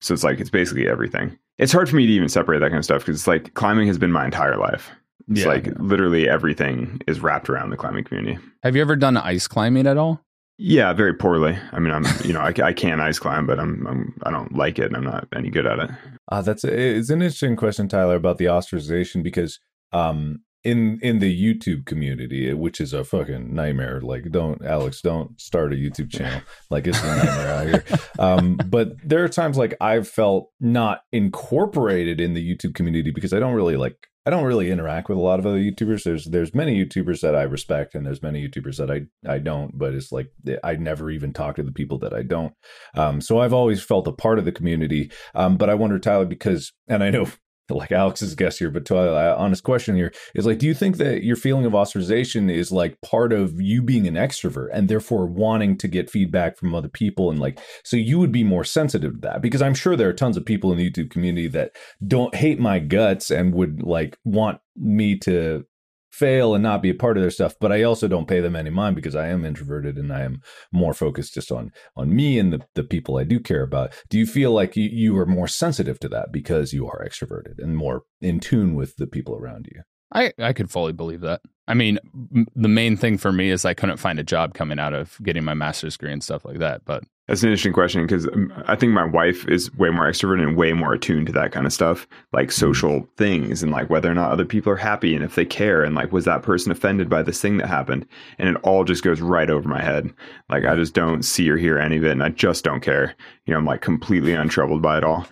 So it's like, it's basically everything. It's hard for me to even separate that kind of stuff because it's like climbing has been my entire life. It's yeah. like literally everything is wrapped around the climbing community. Have you ever done ice climbing at all? Yeah, very poorly. I mean, I'm you know I, I can ice climb, but I'm, I'm I don't like it. and I'm not any good at it. Uh, that's a, it's an interesting question, Tyler, about the ostracization because um in in the YouTube community, which is a fucking nightmare. Like, don't Alex, don't start a YouTube channel. Like, it's a nightmare out here. Um, but there are times like I've felt not incorporated in the YouTube community because I don't really like I don't really interact with a lot of other YouTubers. There's there's many YouTubers that I respect, and there's many YouTubers that I I don't. But it's like I never even talk to the people that I don't. Um, so I've always felt a part of the community. Um, but I wonder, Tyler, because and I know like Alex's guess here, but to uh, honest question here is like, do you think that your feeling of ostracization is like part of you being an extrovert and therefore wanting to get feedback from other people and like, so you would be more sensitive to that? Because I'm sure there are tons of people in the YouTube community that don't hate my guts and would like want me to fail and not be a part of their stuff but i also don't pay them any mind because i am introverted and i am more focused just on on me and the, the people i do care about. Do you feel like you, you are more sensitive to that because you are extroverted and more in tune with the people around you I, I could fully believe that. I mean, m- the main thing for me is I couldn't find a job coming out of getting my master's degree and stuff like that. But that's an interesting question because um, I think my wife is way more extroverted and way more attuned to that kind of stuff, like mm-hmm. social things and like whether or not other people are happy and if they care and like was that person offended by this thing that happened, and it all just goes right over my head. Like I just don't see or hear any of it, and I just don't care. You know, I'm like completely untroubled by it all.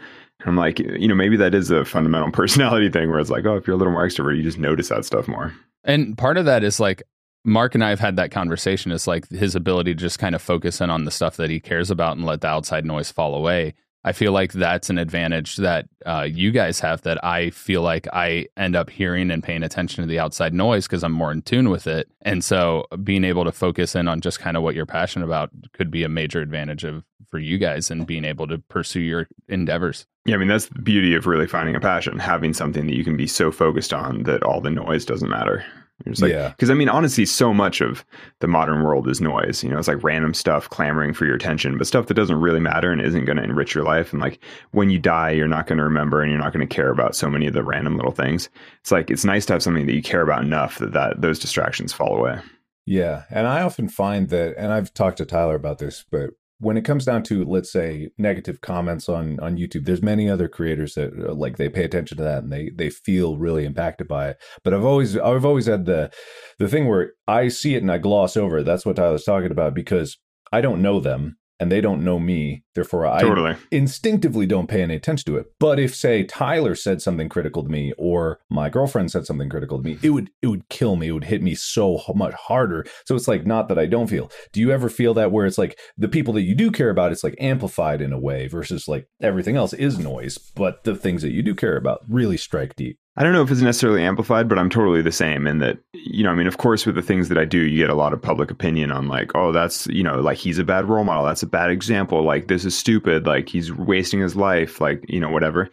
I'm like, you know, maybe that is a fundamental personality thing where it's like, oh, if you're a little more extrovert, you just notice that stuff more. And part of that is like Mark and I have had that conversation. It's like his ability to just kind of focus in on the stuff that he cares about and let the outside noise fall away. I feel like that's an advantage that uh, you guys have that I feel like I end up hearing and paying attention to the outside noise because I'm more in tune with it. And so being able to focus in on just kind of what you're passionate about could be a major advantage of for you guys and being able to pursue your endeavors. Yeah, I mean that's the beauty of really finding a passion, having something that you can be so focused on that all the noise doesn't matter. It's like, yeah. Because I mean, honestly, so much of the modern world is noise. You know, it's like random stuff clamoring for your attention, but stuff that doesn't really matter and isn't going to enrich your life. And like when you die, you're not going to remember and you're not going to care about so many of the random little things. It's like it's nice to have something that you care about enough that, that those distractions fall away. Yeah. And I often find that, and I've talked to Tyler about this, but when it comes down to let's say negative comments on on youtube there's many other creators that uh, like they pay attention to that and they they feel really impacted by it. But i've always i've always had the the thing where i see it and i gloss over it. That's what tyler's talking about because i don't know them and they don't know me. Therefore, I totally. instinctively don't pay any attention to it. But if, say, Tyler said something critical to me, or my girlfriend said something critical to me, it would it would kill me. It would hit me so much harder. So it's like not that I don't feel. Do you ever feel that where it's like the people that you do care about, it's like amplified in a way versus like everything else is noise, but the things that you do care about really strike deep. I don't know if it's necessarily amplified, but I'm totally the same in that, you know, I mean, of course, with the things that I do, you get a lot of public opinion on like, oh, that's, you know, like he's a bad role model. That's a bad example. Like, this is stupid. Like, he's wasting his life. Like, you know, whatever.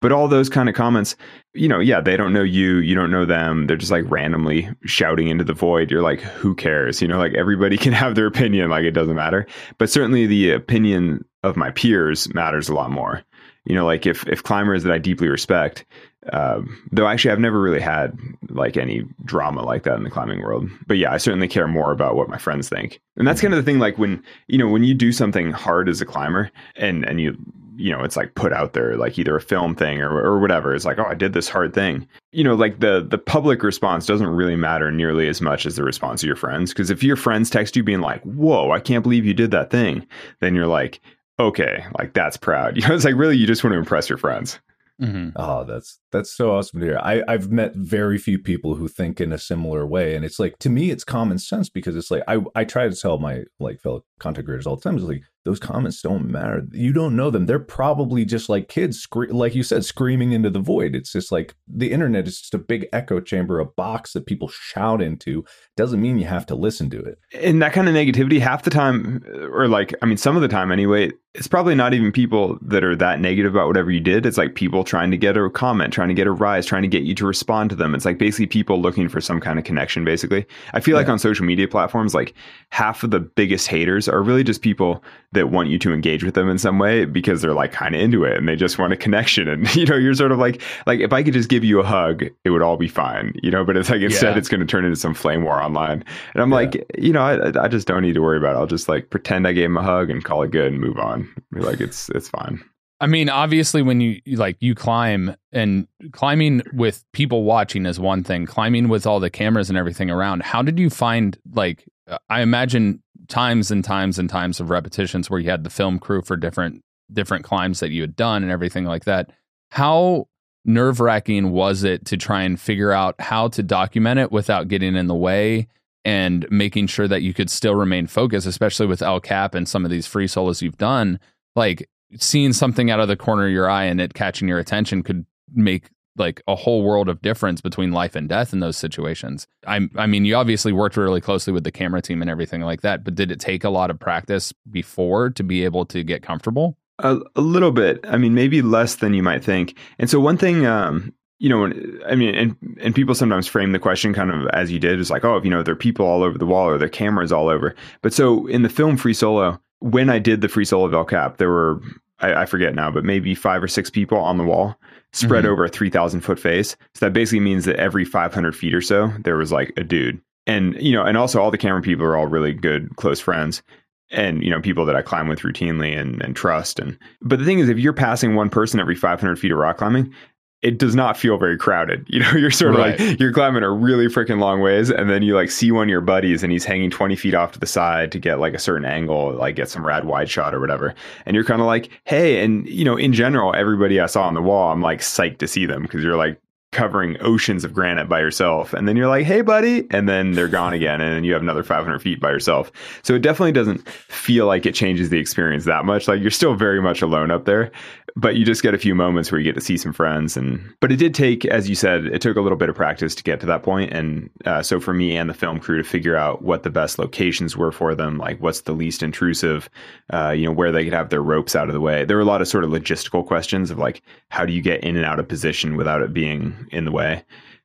But all those kind of comments, you know, yeah, they don't know you. You don't know them. They're just like randomly shouting into the void. You're like, who cares? You know, like everybody can have their opinion. Like, it doesn't matter. But certainly the opinion of my peers matters a lot more You know, like if if climbers that I deeply respect, um, though actually I've never really had like any drama like that in the climbing world. But yeah, I certainly care more about what my friends think. And that's kind of the thing. Like when you know when you do something hard as a climber, and and you you know it's like put out there like either a film thing or, or whatever it's like oh i did this hard thing you know like the the public response doesn't really matter nearly as much as the response of your friends because if your friends text you being like whoa i can't believe you did that thing then you're like okay like that's proud you know it's like really you just want to impress your friends Mm-hmm. Oh, that's that's so awesome to hear. I, I've met very few people who think in a similar way, and it's like to me, it's common sense because it's like I I try to tell my like fellow content creators all the time. It's like those comments don't matter. You don't know them. They're probably just like kids, scre- like you said, screaming into the void. It's just like the internet is just a big echo chamber, a box that people shout into. Doesn't mean you have to listen to it. And that kind of negativity, half the time, or like, I mean, some of the time anyway, it's probably not even people that are that negative about whatever you did. It's like people trying to get a comment, trying to get a rise, trying to get you to respond to them. It's like basically people looking for some kind of connection, basically. I feel yeah. like on social media platforms, like half of the biggest haters are really just people that want you to engage with them in some way because they're like kind of into it and they just want a connection. And, you know, you're sort of like, like if I could just give you a hug, it would all be fine, you know, but it's like instead yeah. it's going to turn into some flame war online. And I'm yeah. like, you know, I, I just don't need to worry about it. I'll just like pretend I gave him a hug and call it good and move on. Like it's, it's fine. I mean, obviously, when you like you climb and climbing with people watching is one thing. Climbing with all the cameras and everything around. How did you find like? Uh, I imagine times and times and times of repetitions where you had the film crew for different different climbs that you had done and everything like that. How nerve wracking was it to try and figure out how to document it without getting in the way and making sure that you could still remain focused, especially with El Cap and some of these free solos you've done? Like seeing something out of the corner of your eye and it catching your attention could make like a whole world of difference between life and death in those situations. I I mean, you obviously worked really closely with the camera team and everything like that, but did it take a lot of practice before to be able to get comfortable? A, a little bit. I mean, maybe less than you might think. And so one thing um, you know, I mean, and and people sometimes frame the question kind of as you did, is like, oh, you know, there are people all over the wall or there are cameras all over. But so in the film Free Solo, when I did the Free Solo of El Cap, there were I, I forget now, but maybe five or six people on the wall spread mm-hmm. over a 3,000 foot face. So that basically means that every 500 feet or so, there was like a dude. And, you know, and also all the camera people are all really good, close friends and, you know, people that I climb with routinely and, and trust. And, but the thing is, if you're passing one person every 500 feet of rock climbing, it does not feel very crowded. You know, you're sort of right. like you're climbing a really freaking long ways, and then you like see one of your buddies, and he's hanging 20 feet off to the side to get like a certain angle, like get some rad wide shot or whatever. And you're kind of like, hey, and you know, in general, everybody I saw on the wall, I'm like psyched to see them because you're like covering oceans of granite by yourself and then you're like hey buddy and then they're gone again and then you have another 500 feet by yourself so it definitely doesn't feel like it changes the experience that much like you're still very much alone up there but you just get a few moments where you get to see some friends and but it did take as you said it took a little bit of practice to get to that point and uh, so for me and the film crew to figure out what the best locations were for them like what's the least intrusive uh, you know where they could have their ropes out of the way there were a lot of sort of logistical questions of like how do you get in and out of position without it being in the way.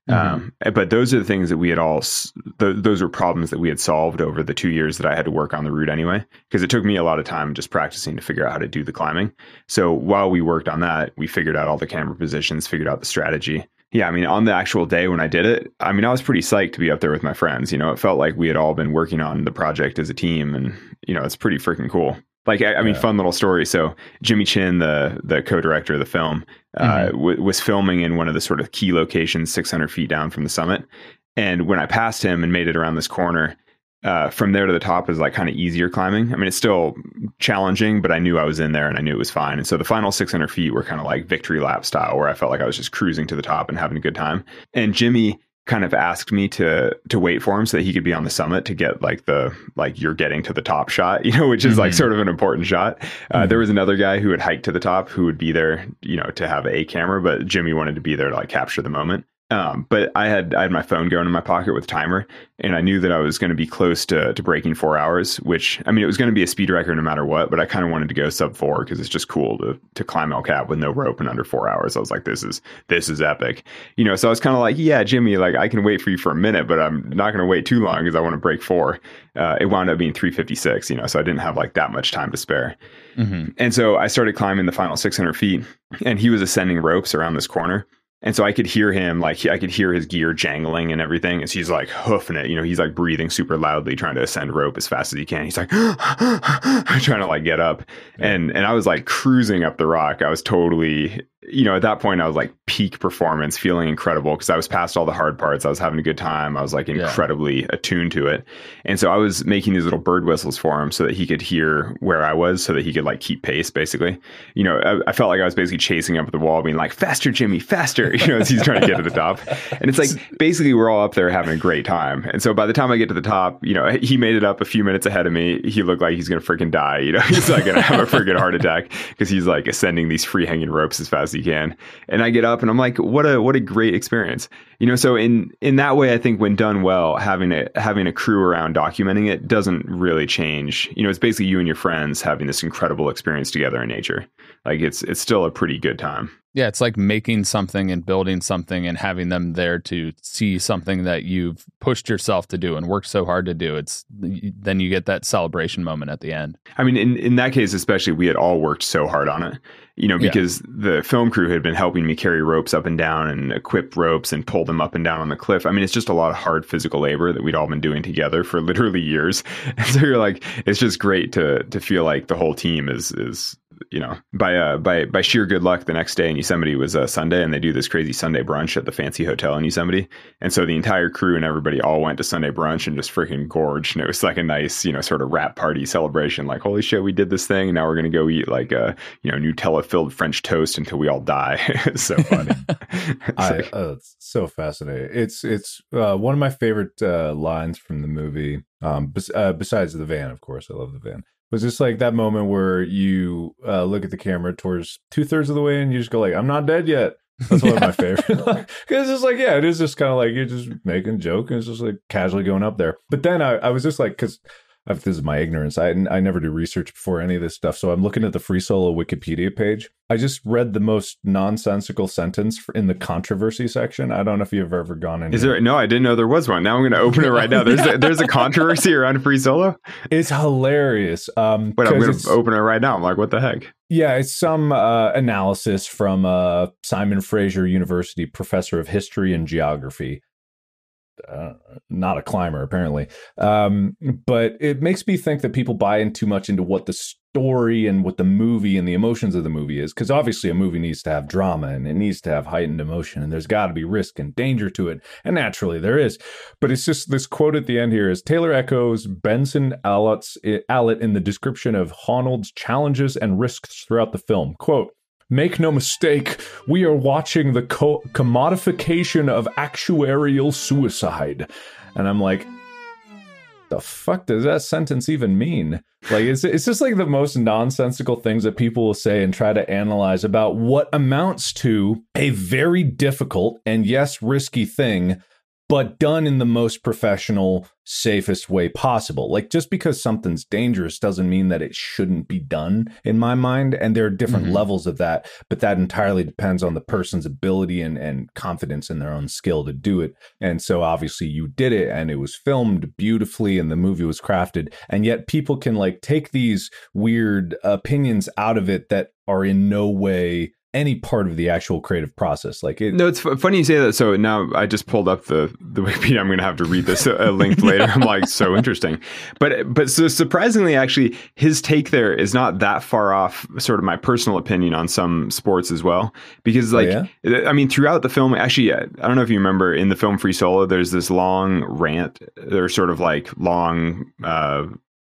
Um, but those are the things that we had all, th- those were problems that we had solved over the two years that I had to work on the route anyway, because it took me a lot of time just practicing to figure out how to do the climbing. So while we worked on that, we figured out all the camera positions, figured out the strategy. Yeah, I mean, on the actual day when I did it, I mean, I was pretty psyched to be up there with my friends. You know, it felt like we had all been working on the project as a team, and you know, it's pretty freaking cool. Like, I, I mean, yeah. fun little story. So Jimmy Chin, the the co-director of the film, uh, mm-hmm. w- was filming in one of the sort of key locations, 600 feet down from the summit. And when I passed him and made it around this corner, uh, from there to the top is like kind of easier climbing. I mean, it's still challenging, but I knew I was in there and I knew it was fine. And so the final 600 feet were kind of like victory lap style, where I felt like I was just cruising to the top and having a good time. And Jimmy kind of asked me to to wait for him so that he could be on the summit to get like the like you're getting to the top shot you know which is mm-hmm. like sort of an important shot uh, mm-hmm. there was another guy who had hiked to the top who would be there you know to have a camera but jimmy wanted to be there to like capture the moment Um, but I had I had my phone going in my pocket with a timer, and I knew that I was going to be close to to breaking four hours. Which I mean, it was going to be a speed record no matter what. But I kind of wanted to go sub four because it's just cool to to climb El Cap with no rope in under four hours. I was like, this is this is epic, you know. So I was kind of like, yeah, Jimmy, like I can wait for you for a minute, but I'm not going to wait too long because I want to break four. Uh, it wound up being three fifty six, you know, so I didn't have like that much time to spare. Mm-hmm. And so I started climbing the final six hundred feet, and he was ascending ropes around this corner and so I could hear him, like, I could hear his gear jangling and everything And he's like hoofing it. You know, he's like breathing super loudly, trying to ascend rope as fast as he can. He's like trying to like get up. And, and I was like cruising up the rock. I was totally you know, at that point, I was like peak performance, feeling incredible because I was past all the hard parts. I was having a good time. I was like incredibly yeah. attuned to it. And so I was making these little bird whistles for him so that he could hear where I was, so that he could like keep pace, basically. You know, I, I felt like I was basically chasing up the wall, being like, faster, Jimmy, faster, you know, as he's trying to get to the top. And it's like basically we're all up there having a great time. And so by the time I get to the top, you know, he made it up a few minutes ahead of me. He looked like he's going to freaking die. You know, he's like going to have a freaking heart attack because he's like ascending these free hanging ropes as fast he can. And I get up and I'm like, what a what a great experience. You know, so in in that way, I think when done well, having a having a crew around documenting it doesn't really change. You know, it's basically you and your friends having this incredible experience together in nature. Like it's it's still a pretty good time. Yeah, it's like making something and building something and having them there to see something that you've pushed yourself to do and worked so hard to do. It's then you get that celebration moment at the end. I mean, in in that case especially, we had all worked so hard on it. You know, because yeah. the film crew had been helping me carry ropes up and down and equip ropes and pull them up and down on the cliff. I mean, it's just a lot of hard physical labor that we'd all been doing together for literally years. And so you're like, it's just great to to feel like the whole team is is you know, by uh, by by sheer good luck, the next day in Yosemite was a Sunday, and they do this crazy Sunday brunch at the fancy hotel in Yosemite. And so the entire crew and everybody all went to Sunday brunch and just freaking gorged. And it was like a nice, you know, sort of wrap party celebration. Like, holy shit, we did this thing. Now we're gonna go eat like a you know Nutella filled French toast until we all die. it's so funny. it's, I, like, uh, it's so fascinating. It's it's uh, one of my favorite uh, lines from the movie. Um, bes- uh, besides the van, of course, I love the van was just like that moment where you uh, look at the camera towards two thirds of the way and you just go like, "I'm not dead yet." That's one of my favorite. Because it's just like, yeah, it is just kind of like you're just making a joke and it's just like casually going up there. But then I, I was just like, because this is my ignorance. I I never do research before any of this stuff, so I'm looking at the Free Solo Wikipedia page. I just read the most nonsensical sentence in the controversy section. I don't know if you've ever gone in. Is there? No, I didn't know there was one. Now I'm going to open it right now. There's a, there's a controversy around Free Solo. It's hilarious. Um, but I'm going to open it right now. I'm like, what the heck? Yeah, it's some uh, analysis from uh, Simon Fraser University professor of history and geography uh, not a climber apparently. Um, but it makes me think that people buy in too much into what the story and what the movie and the emotions of the movie is because obviously a movie needs to have drama and it needs to have heightened emotion and there's got to be risk and danger to it and naturally there is. But it's just this quote at the end here is taylor echoes benson Allott's, allott in the description of honnold's challenges and risks throughout the film. Quote Make no mistake, we are watching the co- commodification of actuarial suicide. And I'm like, the fuck does that sentence even mean? Like, it's, it's just like the most nonsensical things that people will say and try to analyze about what amounts to a very difficult and, yes, risky thing but done in the most professional, safest way possible. Like just because something's dangerous doesn't mean that it shouldn't be done in my mind. And there are different mm-hmm. levels of that, but that entirely depends on the person's ability and, and confidence in their own skill to do it. And so obviously you did it and it was filmed beautifully and the movie was crafted. And yet people can like take these weird opinions out of it that are in no way any part of the actual creative process. Like it, no, it's f- funny you say that. So now I just pulled up the the Wikipedia. I'm going to have to read this a link later. I'm like so interesting, but but so surprisingly, actually, his take there is not that far off. Sort of my personal opinion on some sports as well, because oh, like oh, yeah? I mean, throughout the film, actually, I don't know if you remember in the film Free Solo, there's this long rant. There's sort of like long. Uh,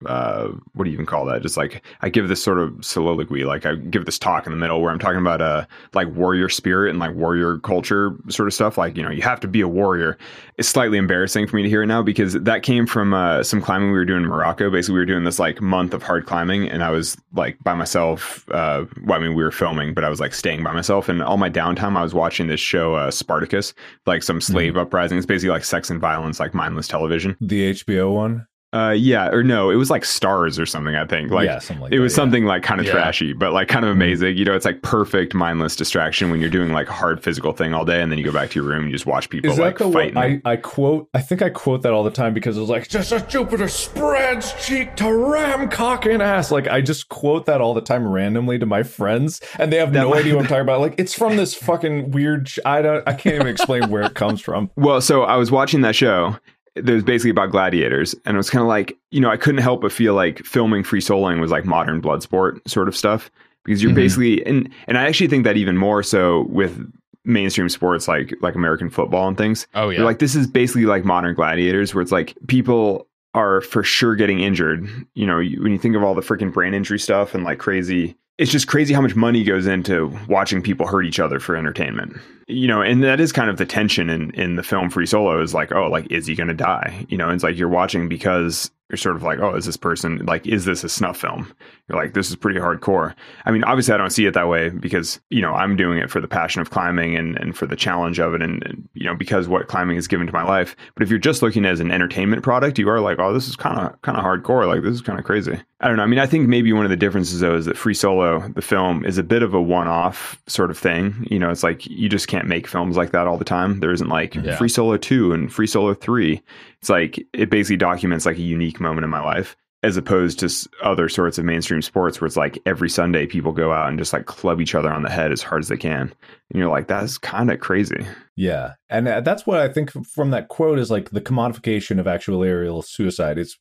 uh, what do you even call that? Just like I give this sort of soliloquy, like I give this talk in the middle where I'm talking about uh like warrior spirit and like warrior culture sort of stuff. Like you know you have to be a warrior. It's slightly embarrassing for me to hear it now because that came from uh, some climbing we were doing in Morocco. Basically, we were doing this like month of hard climbing, and I was like by myself. Uh, well, I mean we were filming, but I was like staying by myself, and all my downtime I was watching this show uh, Spartacus, like some slave mm-hmm. uprising. It's basically like sex and violence, like mindless television. The HBO one. Uh, yeah, or no, it was like Starz or something. I think like, yeah, something like it was that, something like kind of yeah. trashy, but like kind of mm-hmm. amazing. You know, it's like perfect mindless distraction when you're doing like a hard physical thing all day, and then you go back to your room, and you just watch people Is like that the fighting. I, I quote, I think I quote that all the time because it was like just as Jupiter spreads cheek to ram cock and ass. Like I just quote that all the time randomly to my friends, and they have no idea what I'm talking about. Like it's from this fucking weird. Sh- I don't. I can't even explain where it comes from. Well, so I was watching that show that was basically about gladiators. And it was kind of like you know i couldn't help but feel like filming free soloing was like modern blood sport sort of stuff. Because you're mm-hmm. basically and and i actually think that even more so with mainstream sports like like american football and things. Oh yeah. you're like this is basically like modern gladiators where it's like people are for sure getting injured. You know you, when you think of all the freaking brain injury stuff and like crazy it's just crazy how much money goes into watching people hurt each other for entertainment you know and that is kind of the tension in in the film free solo is like oh like is he gonna die you know it's like you're watching because you're sort of like, oh, is this person like, is this a snuff film? You're like, this is pretty hardcore. I mean, obviously, I don't see it that way because you know I'm doing it for the passion of climbing and and for the challenge of it, and, and you know because what climbing has given to my life. But if you're just looking as an entertainment product, you are like, oh, this is kind of kind of hardcore. Like this is kind of crazy. I don't know. I mean, I think maybe one of the differences though is that Free Solo, the film, is a bit of a one-off sort of thing. You know, it's like you just can't make films like that all the time. There isn't like yeah. Free Solo two and Free Solo three it's like it basically documents like a unique moment in my life as opposed to other sorts of mainstream sports where it's like every Sunday people go out and just like club each other on the head as hard as they can. And you're like, that's kind of crazy. Yeah. And uh, that's what I think from that quote is like the commodification of actuarial suicide. It's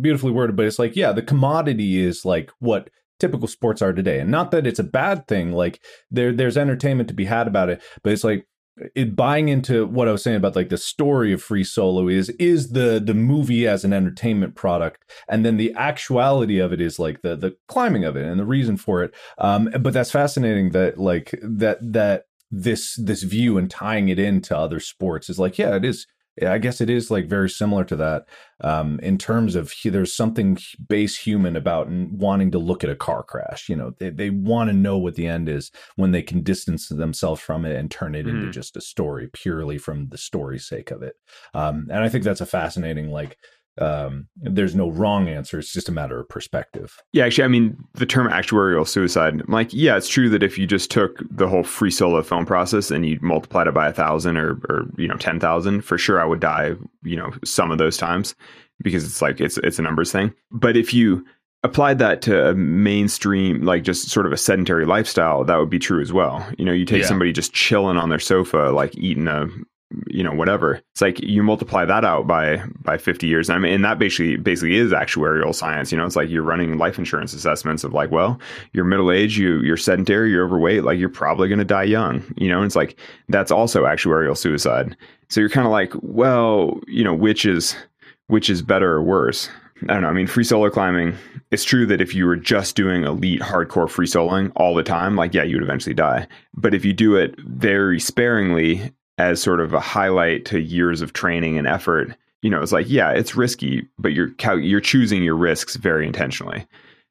beautifully worded, but it's like, yeah, the commodity is like what typical sports are today. And not that it's a bad thing. Like there, there's entertainment to be had about it, but it's like it buying into what I was saying about like the story of Free Solo is is the the movie as an entertainment product, and then the actuality of it is like the the climbing of it and the reason for it. Um, but that's fascinating that like that that this this view and tying it into other sports is like yeah it is I guess it is like very similar to that um, in terms of there's something base human about wanting to look at a car crash. You know, they, they want to know what the end is when they can distance themselves from it and turn it mm. into just a story purely from the story sake of it. Um, and I think that's a fascinating like um, there's no wrong answer. It's just a matter of perspective. Yeah, actually, I mean, the term actuarial suicide, like, yeah, it's true that if you just took the whole free solo film process and you multiplied it by a thousand or, or, you know, 10,000, for sure I would die, you know, some of those times because it's like, it's, it's a numbers thing. But if you applied that to a mainstream, like just sort of a sedentary lifestyle, that would be true as well. You know, you take yeah. somebody just chilling on their sofa, like eating a you know whatever. It's like you multiply that out by by 50 years. I mean and that basically basically is actuarial science. You know it's like you're running life insurance assessments of like well you're middle age you you're sedentary you're overweight like you're probably going to die young you know? And it's like that's also actuarial suicide. So you're kind of like well you know which is which is better or worse? I don't know. I mean, free solo climbing, it's true that if you were just doing elite hardcore free soloing all the time, like, yeah, you would eventually die. But if you do it very sparingly as sort of a highlight to years of training and effort, you know, it's like, yeah, it's risky, but you're you're choosing your risks very intentionally.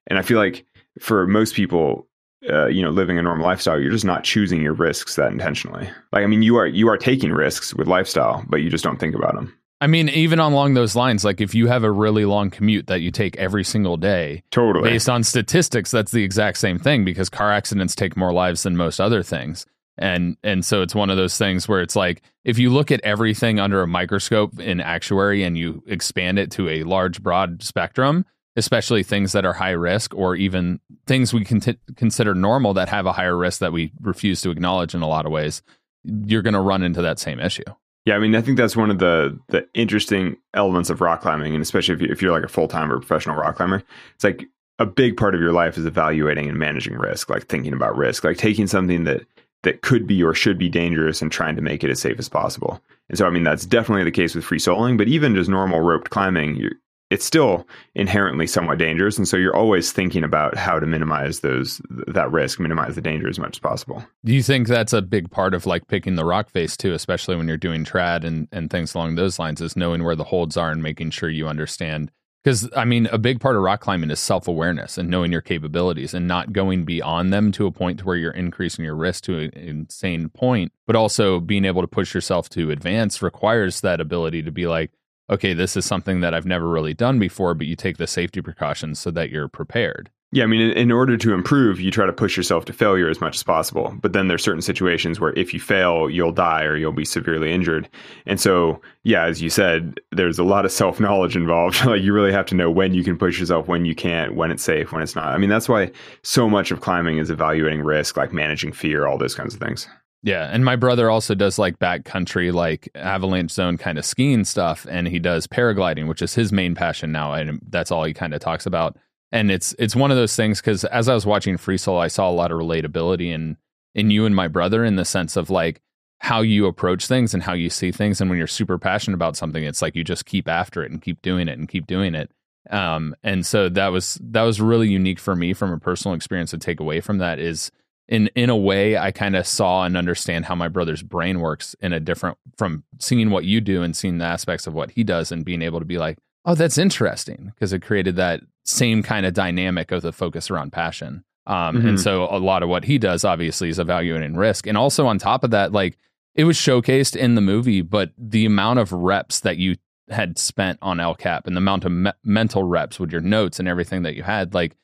And I feel like for most people, uh, you know, living a normal lifestyle, you're just not choosing your risks that intentionally. Like, I mean, you are you are taking risks with lifestyle, but you just don't think about them. I mean, even along those lines, like if you have a really long commute that you take every single day, totally based on statistics, that's the exact same thing because car accidents take more lives than most other things and and so it's one of those things where it's like if you look at everything under a microscope in actuary and you expand it to a large broad spectrum especially things that are high risk or even things we consider normal that have a higher risk that we refuse to acknowledge in a lot of ways you're going to run into that same issue. Yeah i mean i think that's one of the the interesting elements of rock climbing and especially if, you, if you're like a full-time or professional rock climber it's like a big part of your life is evaluating and managing risk like thinking about risk like taking something that that could be or should be dangerous and trying to make it as safe as possible. And so, I mean, that's definitely the case with free soloing, but even just normal roped climbing, it's still inherently somewhat dangerous. And so you're always thinking about how to minimize those that risk, minimize the danger as much as possible. Do you think that's a big part of like picking the rock face too, especially when you're doing trad and, and things along those lines, is knowing where the holds are and making sure you understand because I mean, a big part of rock climbing is self awareness and knowing your capabilities and not going beyond them to a point to where you're increasing your risk to an insane point. But also being able to push yourself to advance requires that ability to be like, okay, this is something that I've never really done before, but you take the safety precautions so that you're prepared. Yeah, I mean, in, order to improve, you try to push yourself to failure as much as possible. But then there's certain situations where if you fail, you'll die or you'll be severely injured. And so, yeah, as you said, there's a lot of self knowledge involved. like you really have to know when you can push yourself, when you can't, when it's safe, when it's not. I mean, that's why so much of climbing is evaluating risk, like managing fear, all those kinds of things. Yeah, and my brother also does like backcountry, like avalanche zone kind of skiing stuff, and he does paragliding, which is his main passion now, and that's all he kind of talks about and it's it's one of those things because as I was watching Free Solo, I saw a lot of relatability in in you and my brother in the sense of like how you approach things and how you see things, and when you're super passionate about something, it's like you just keep after it and keep doing it and keep doing it. Um, and so that was that was really unique for me from a personal experience to take away from that is in in a way I kind of saw and understand how my brother's brain works in a different from seeing what you do and seeing the aspects of what he does and being able to be like oh, that's interesting because it created that same kind of dynamic of the focus around passion. Um, mm-hmm. And so a lot of what he does obviously is evaluating risk. And also on top of that, like it was showcased in the movie, but the amount of reps that you had spent on El Cap and the amount of me- mental reps with your notes and everything that you had, like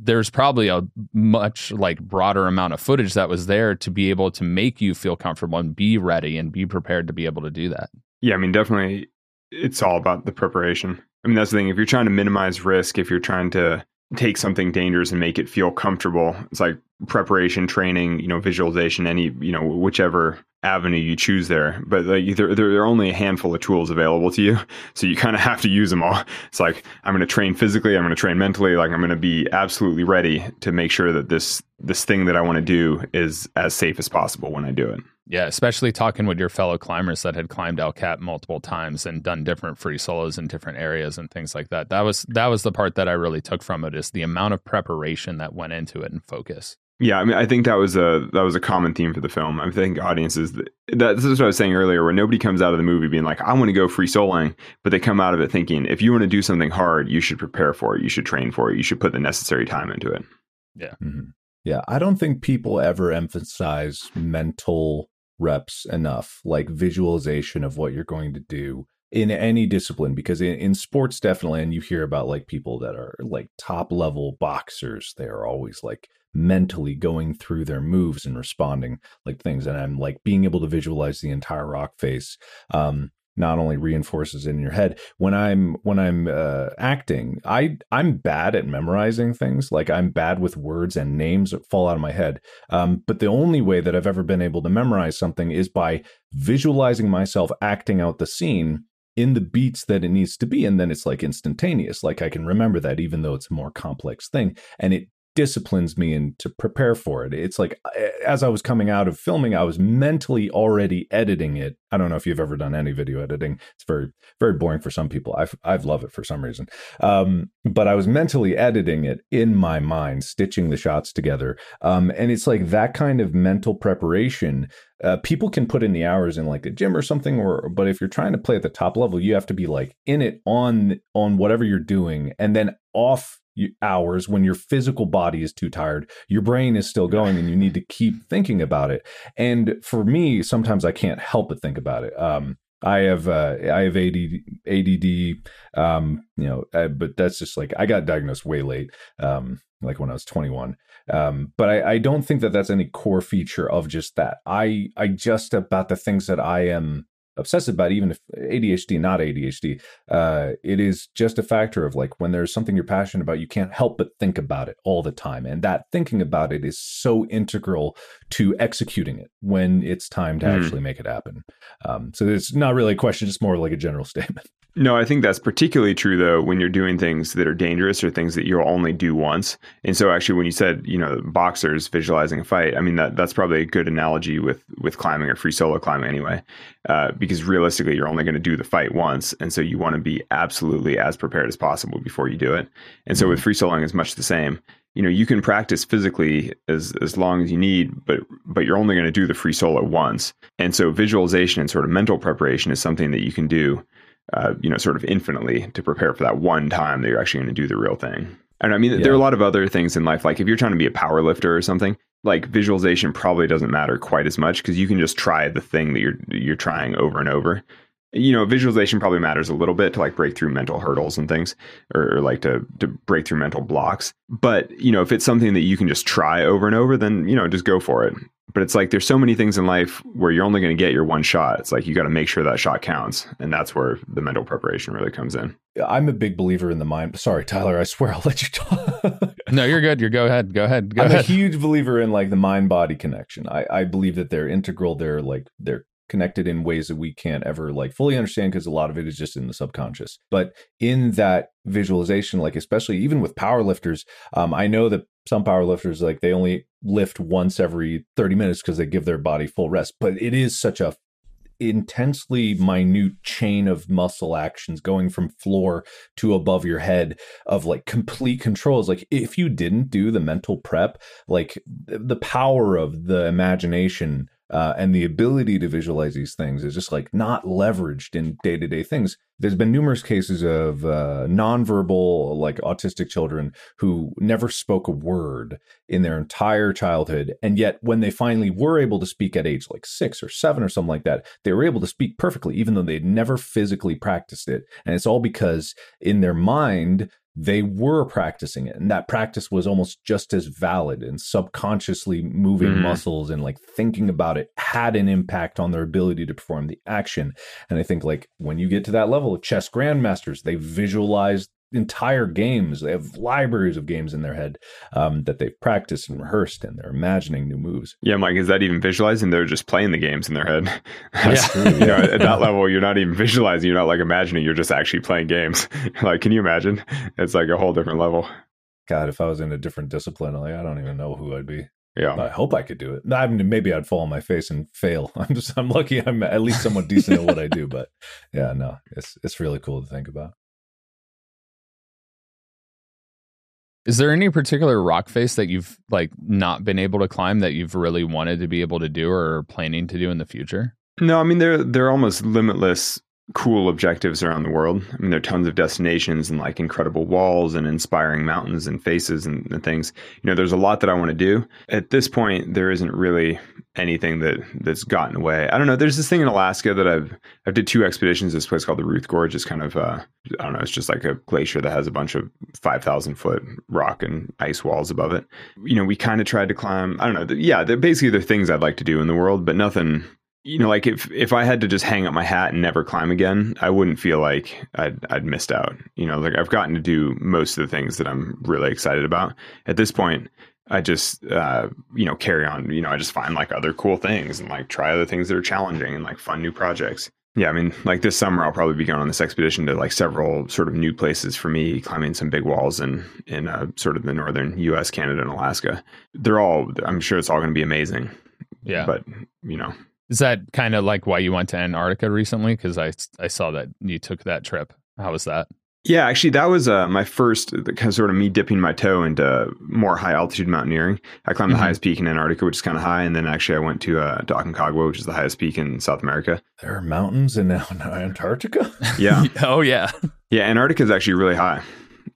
there's probably a much like broader amount of footage that was there to be able to make you feel comfortable and be ready and be prepared to be able to do that. Yeah, I mean, definitely it's all about the preparation. I mean, that's the thing. If you're trying to minimize risk, if you're trying to take something dangerous and make it feel comfortable, it's like preparation, training, you know, visualization, any, you know, whichever avenue you choose there. But like, there, there are only a handful of tools available to you. So you kind of have to use them all. It's like, I'm going to train physically. I'm going to train mentally. Like I'm going to be absolutely ready to make sure that this, this thing that I want to do is as safe as possible when I do it. Yeah, especially talking with your fellow climbers that had climbed El Cap multiple times and done different free solos in different areas and things like that. That was that was the part that I really took from it is the amount of preparation that went into it and focus. Yeah, I mean, I think that was a that was a common theme for the film. I think audiences that, this is what I was saying earlier, where nobody comes out of the movie being like, "I want to go free soloing," but they come out of it thinking, if you want to do something hard, you should prepare for it, you should train for it, you should put the necessary time into it. Yeah, mm-hmm. yeah. I don't think people ever emphasize mental reps enough, like visualization of what you're going to do in any discipline because in, in sports definitely and you hear about like people that are like top level boxers they're always like mentally going through their moves and responding like things and i'm like being able to visualize the entire rock face um not only reinforces in your head. When i'm when i'm uh, acting i i'm bad at memorizing things. Like i'm bad with words and names that fall out of my head. Um, but the only way that i've ever been able to memorize something is by visualizing myself acting out the scene in the beats that it needs to be. And then it's like instantaneous. Like i can remember that even though it's a more complex thing. And it disciplines me and to prepare for it. It's like as I was coming out of filming, I was mentally already editing it. I don't know if you've ever done any video editing. It's very very boring for some people. I've I've loved it for some reason. Um, but I was mentally editing it in my mind, stitching the shots together. Um, and it's like that kind of mental preparation. Uh, people can put in the hours in like the gym or something, or but if you're trying to play at the top level, you have to be like in it on on whatever you're doing, and then off hours when your physical body is too tired your brain is still going and you need to keep thinking about it and for me sometimes i can't help but think about it um, I have uh, I have ADD, ADD um, you know, uh, but that's just like I got diagnosed way late, um, like when I was 21. Um, but I, I don't think that that's any core feature of just that. I I just about the things that I am obsessive about, even if ADHD, not ADHD, uh, it is just a factor of like when there's something you're passionate about, you can't help but think about it all the time. And that thinking about it is so integral to executing it when it's time to mm. actually make it happen. Um, so it's not really a question, it's more like a general statement. No, I think that's particularly true though when you're doing things that are dangerous or things that you'll only do once. And so actually when you said, you know, boxers visualizing a fight, I mean that that's probably a good analogy with with climbing or free solo climbing anyway. Uh, because realistically you're only going to do the fight once and so you want to be absolutely as prepared as possible before you do it. And so with free soloing it's much the same. You know, you can practice physically as as long as you need, but but you're only going to do the free solo once. And so visualization and sort of mental preparation is something that you can do uh, you know, sort of infinitely to prepare for that one time that you're actually going to do the real thing. And I mean, yeah. there are a lot of other things in life. Like if you're trying to be a power lifter or something, like visualization probably doesn't matter quite as much because you can just try the thing that you're you're trying over and over. You know, visualization probably matters a little bit to like break through mental hurdles and things, or, or like to to break through mental blocks. But you know, if it's something that you can just try over and over, then you know, just go for it but it's like there's so many things in life where you're only going to get your one shot. It's like you got to make sure that shot counts, and that's where the mental preparation really comes in. I'm a big believer in the mind. Sorry, Tyler. I swear I'll let you talk. no, you're good. You're go ahead. Go ahead. Go I'm ahead. a huge believer in like the mind body connection. I, I believe that they're integral. They're like they're connected in ways that we can't ever like fully understand because a lot of it is just in the subconscious. But in that visualization, like especially even with powerlifters, um, I know that some powerlifters like they only lift once every 30 minutes because they give their body full rest but it is such a intensely minute chain of muscle actions going from floor to above your head of like complete controls. Like if you didn't do the mental prep like the power of the imagination uh, and the ability to visualize these things is just like not leveraged in day-to-day things. There's been numerous cases of uh, nonverbal like autistic children who never spoke a word in their entire childhood and yet when they finally were able to speak at age like six or seven or something like that they were able to speak perfectly even though they'd never physically practiced it. And it's all because in their mind they were practicing it and that practice was almost just as valid and subconsciously moving mm-hmm. muscles and like thinking about it had an impact on their ability to perform the action and i think like when you get to that level of chess grandmasters they visualize entire games. They have libraries of games in their head um, that they've practiced and rehearsed, and they're imagining new moves. Yeah, Mike, is that even visualizing? They're just playing the games in their head. yeah. you know, at that level, you're not even visualizing. You're not like imagining. You're just actually playing games. like, can you imagine? It's like a whole different level. God, if I was in a different discipline, like I don't even know who I'd be. Yeah, I hope I could do it. I mean, maybe I'd fall on my face and fail. I'm just, I'm lucky. I'm at least somewhat decent at what I do. But yeah, no, it's it's really cool to think about. Is there any particular rock face that you've like not been able to climb that you've really wanted to be able to do or planning to do in the future? No, I mean they're they're almost limitless cool objectives around the world. I mean, there are tons of destinations and like incredible walls and inspiring mountains and faces and, and things. You know, there's a lot that I want to do. At this point, there isn't really anything that that's gotten away. I don't know. There's this thing in Alaska that I've I've did two expeditions. This place called the Ruth Gorge. It's kind of uh, I don't know. It's just like a glacier that has a bunch of five thousand foot rock and ice walls above it. You know, we kind of tried to climb. I don't know. Yeah, they're basically they're things I'd like to do in the world, but nothing you know, like if if I had to just hang up my hat and never climb again, I wouldn't feel like I'd I'd missed out. You know, like I've gotten to do most of the things that I'm really excited about. At this point, I just uh, you know carry on. You know, I just find like other cool things and like try other things that are challenging and like fun new projects. Yeah, I mean, like this summer, I'll probably be going on this expedition to like several sort of new places for me, climbing some big walls in in uh, sort of the northern U.S., Canada, and Alaska. They're all, I'm sure it's all going to be amazing. Yeah, but you know, is that kind of like why you went to Antarctica recently? Because I I saw that you took that trip. How was that? Yeah, actually, that was uh, my first kind of sort of me dipping my toe into more high altitude mountaineering. I climbed mm-hmm. the highest peak in Antarctica, which is kind of high, and then actually I went to uh, Aconcagua, which is the highest peak in South America. There are mountains in Antarctica. Yeah. oh yeah. Yeah, Antarctica is actually really high.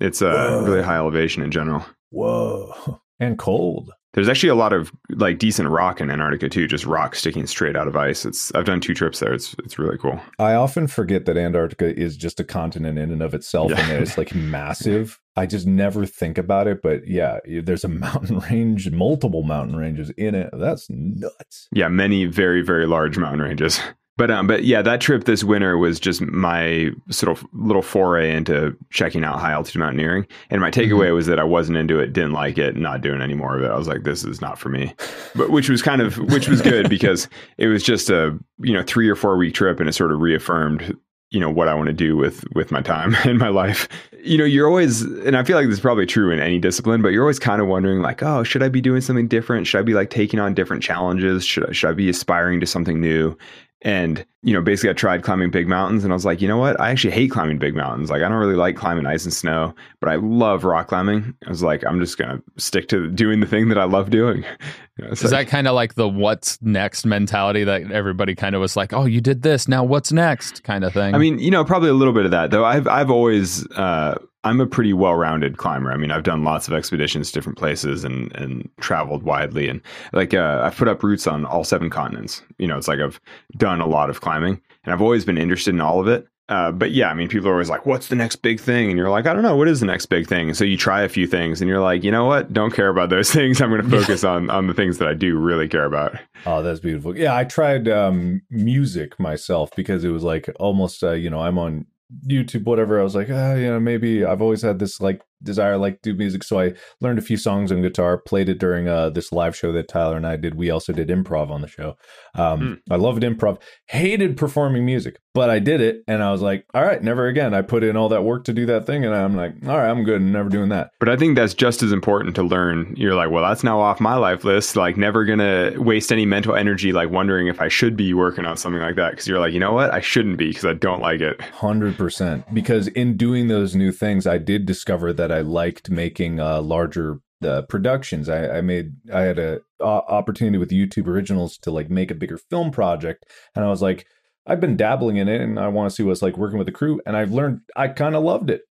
It's a uh, really high elevation in general. Whoa, and cold. There's actually a lot of like decent rock in Antarctica too, just rock sticking straight out of ice. It's I've done two trips there. It's it's really cool. I often forget that Antarctica is just a continent in and of itself yeah. and that it's like massive. I just never think about it, but yeah, there's a mountain range, multiple mountain ranges in it. That's nuts. Yeah, many very very large mountain ranges. But um, but yeah, that trip this winter was just my sort of little foray into checking out high altitude mountaineering. And my takeaway mm-hmm. was that I wasn't into it, didn't like it, not doing any more of it. I was like, this is not for me. But which was kind of which was good because it was just a you know three or four week trip, and it sort of reaffirmed you know what I want to do with with my time and my life. You know, you're always and I feel like this is probably true in any discipline, but you're always kind of wondering like, oh, should I be doing something different? Should I be like taking on different challenges? Should I, should I be aspiring to something new? And, you know, basically I tried climbing big mountains and I was like, you know what? I actually hate climbing big mountains. Like I don't really like climbing ice and snow, but I love rock climbing. I was like, I'm just going to stick to doing the thing that I love doing. You know, Is like, that kind of like the what's next mentality that everybody kind of was like, oh, you did this. Now what's next kind of thing? I mean, you know, probably a little bit of that though. I've, I've always, uh, I'm a pretty well-rounded climber. I mean, I've done lots of expeditions, to different places, and and traveled widely. And like, uh, I've put up routes on all seven continents. You know, it's like I've done a lot of climbing, and I've always been interested in all of it. Uh, but yeah, I mean, people are always like, "What's the next big thing?" And you're like, "I don't know. What is the next big thing?" And so you try a few things, and you're like, "You know what? Don't care about those things. I'm going to focus on on the things that I do really care about." Oh, that's beautiful. Yeah, I tried um, music myself because it was like almost, uh, you know, I'm on YouTube, whatever. I was like, ah, you know, maybe I've always had this like desire, like do music. So I learned a few songs on guitar, played it during uh, this live show that Tyler and I did. We also did improv on the show. Um, mm. I loved improv, hated performing music, but I did it, and I was like, all right, never again. I put in all that work to do that thing, and I'm like, all right, I'm good, I'm never doing that. But I think that's just as important to learn. You're like, well, that's now off my life list. Like, never gonna waste any mental energy, like wondering if I should be working on something like that, because you're like, you know what, I shouldn't be because I don't like it. Hundred percent. Because in doing those new things, I did discover that I liked making uh, larger uh, productions. I, I, made I had a opportunity with YouTube Originals to like make a bigger film project, and I was like, I've been dabbling in it, and I want to see what's like working with the crew, and I've learned I kind of loved it.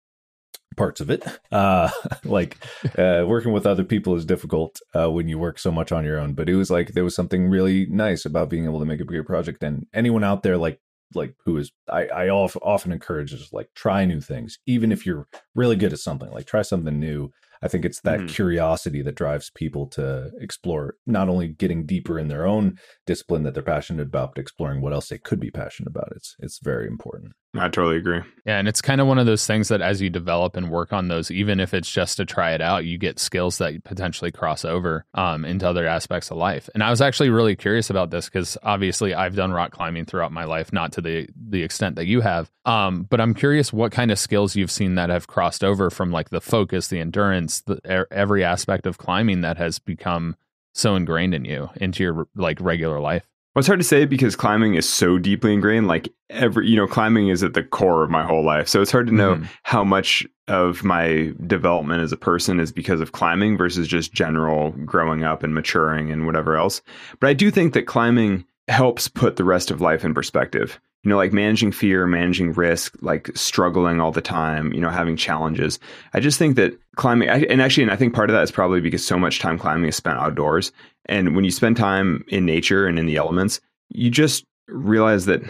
Parts of it, uh, like uh, working with other people is difficult uh, when you work so much on your own. But it was like there was something really nice about being able to make a bigger project. And anyone out there, like like who is I, I often encourage is like try new things even if you're really good at something like try something new I think it's that mm-hmm. curiosity that drives people to explore not only getting deeper in their own discipline that they're passionate about, but exploring what else they could be passionate about. It's it's very important. I totally agree. Yeah, and it's kind of one of those things that as you develop and work on those, even if it's just to try it out, you get skills that potentially cross over um, into other aspects of life. And I was actually really curious about this because obviously I've done rock climbing throughout my life, not to the the extent that you have. Um, but I'm curious what kind of skills you've seen that have crossed over from like the focus, the endurance, the every aspect of climbing that has become so ingrained in you into your like regular life. Well, it's hard to say because climbing is so deeply ingrained. Like every, you know, climbing is at the core of my whole life. So it's hard to know mm. how much of my development as a person is because of climbing versus just general growing up and maturing and whatever else. But I do think that climbing helps put the rest of life in perspective. You know, like managing fear, managing risk, like struggling all the time, you know, having challenges. I just think that climbing, and actually, and I think part of that is probably because so much time climbing is spent outdoors and when you spend time in nature and in the elements, you just realize that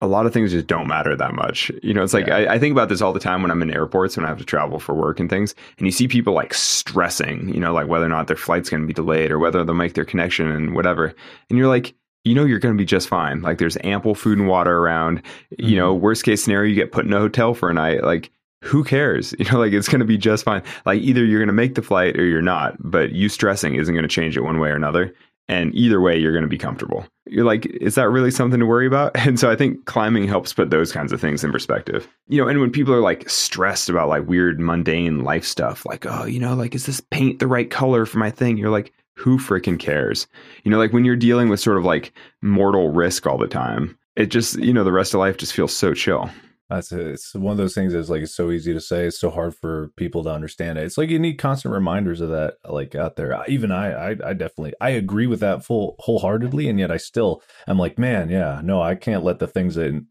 a lot of things just don't matter that much. You know, it's like yeah. I, I, think about this all the time when I'm in airports when I have to travel for work and things, and you see people like stressing, you know, like whether or not their flight's going to be delayed or whether they'll make their connection and whatever. And you're like, you know, you're going to be just fine. Like there's ample food and water around. Mm-hmm. You know, mm-hmm. worst case scenario, you get put in a hotel for a night. Like who cares? You know, like it's going to be just fine. Like either you're going to make the flight or you're not, but you stressing isn't going to change it one way or another. And either way, you're going to be comfortable. You're like, is that really something to worry about? And so I think climbing helps put those kinds of things in perspective. You know, and when people are like stressed about like weird, mundane life stuff, like, oh, you know, like, is this paint the right color for my thing? You're like, who freaking cares? You know, like when you're dealing with sort of like mortal risk all the time, it just, you know, the rest of life just feels so chill. That's it's one of those things that's like it's so easy to say. It's so hard for people to understand it. It's like you need constant reminders of that, like out there. Even I, I, I definitely I agree with that full wholeheartedly, and yet I still I'm like, man, yeah, no, I can't let the things that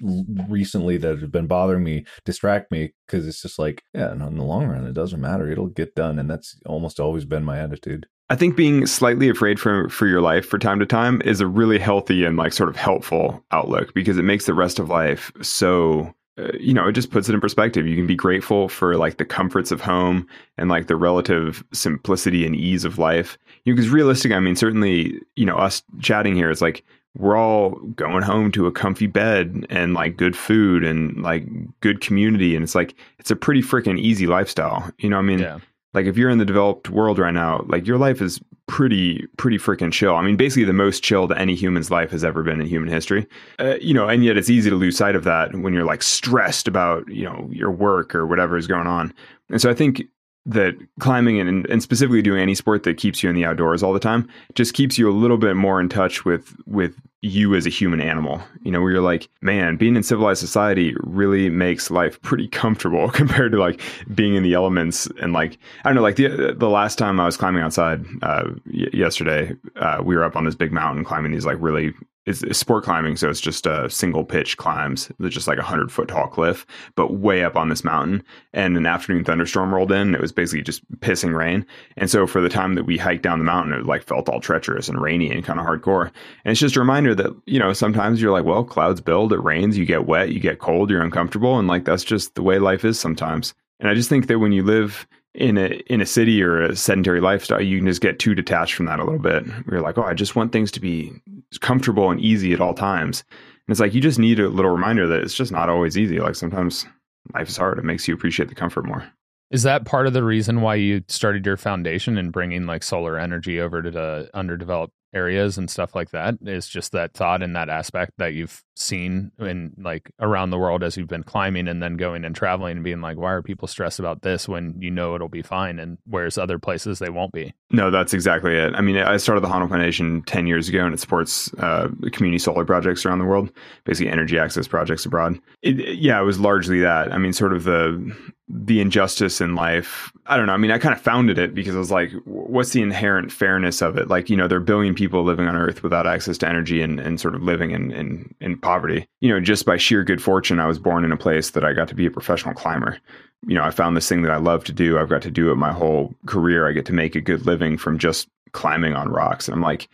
recently that have been bothering me distract me because it's just like, yeah, in the long run, it doesn't matter. It'll get done, and that's almost always been my attitude. I think being slightly afraid for for your life for time to time is a really healthy and like sort of helpful outlook because it makes the rest of life so uh, you know, it just puts it in perspective. You can be grateful for like the comforts of home and like the relative simplicity and ease of life. You know, because realistic, I mean, certainly, you know, us chatting here is like we're all going home to a comfy bed and like good food and like good community, and it's like it's a pretty freaking easy lifestyle. You know, I mean, yeah. Like if you're in the developed world right now, like your life is pretty pretty freaking chill. I mean, basically the most chill that any human's life has ever been in human history. Uh, you know, and yet it's easy to lose sight of that when you're like stressed about you know your work or whatever is going on. And so I think that climbing and, and specifically doing any sport that keeps you in the outdoors all the time just keeps you a little bit more in touch with with you as a human animal. You know where you're like man being in civilized society really makes life pretty comfortable compared to like being in the elements and like i don't know like the the last time i was climbing outside uh, y- yesterday uh, we were up on this big mountain climbing these like really it's, it's, sport climbing, so it's just a single pitch climbs. It's just like a hundred foot tall cliff, but way up on this mountain. And an afternoon thunderstorm rolled in. it was basically just pissing rain. And so for the time that we hiked down the mountain, it like felt all treacherous and rainy and kind of hardcore. And it's just a reminder that you know sometimes you're like, well, clouds build, it rains, you get wet, you get cold, you're uncomfortable, and like that's just the way life is sometimes. And I just think that when you live in a in a city or a sedentary lifestyle, you can just get too detached from that a little bit. You're like, oh, I just want things to be comfortable and easy at all times. And it's like you just need a little reminder that it's just not always easy. Like sometimes life is hard. It makes you appreciate the comfort more. Is that part of the reason why you started your foundation and bringing like solar energy over to the underdeveloped areas and stuff like that is just that thought and that aspect that you've seen in like around the world as you've been climbing and then going and traveling and being like why are people stressed about this when you know it'll be fine and whereas other places they won't be no that's exactly it i mean i started the Honnold foundation 10 years ago and it supports uh, community solar projects around the world basically energy access projects abroad it, yeah it was largely that i mean sort of the the injustice in life. I don't know. I mean, I kind of founded it because I was like, what's the inherent fairness of it? Like, you know, there are billion people living on Earth without access to energy and, and sort of living in, in, in poverty. You know, just by sheer good fortune, I was born in a place that I got to be a professional climber. You know, I found this thing that I love to do. I've got to do it my whole career. I get to make a good living from just climbing on rocks. And I'm like,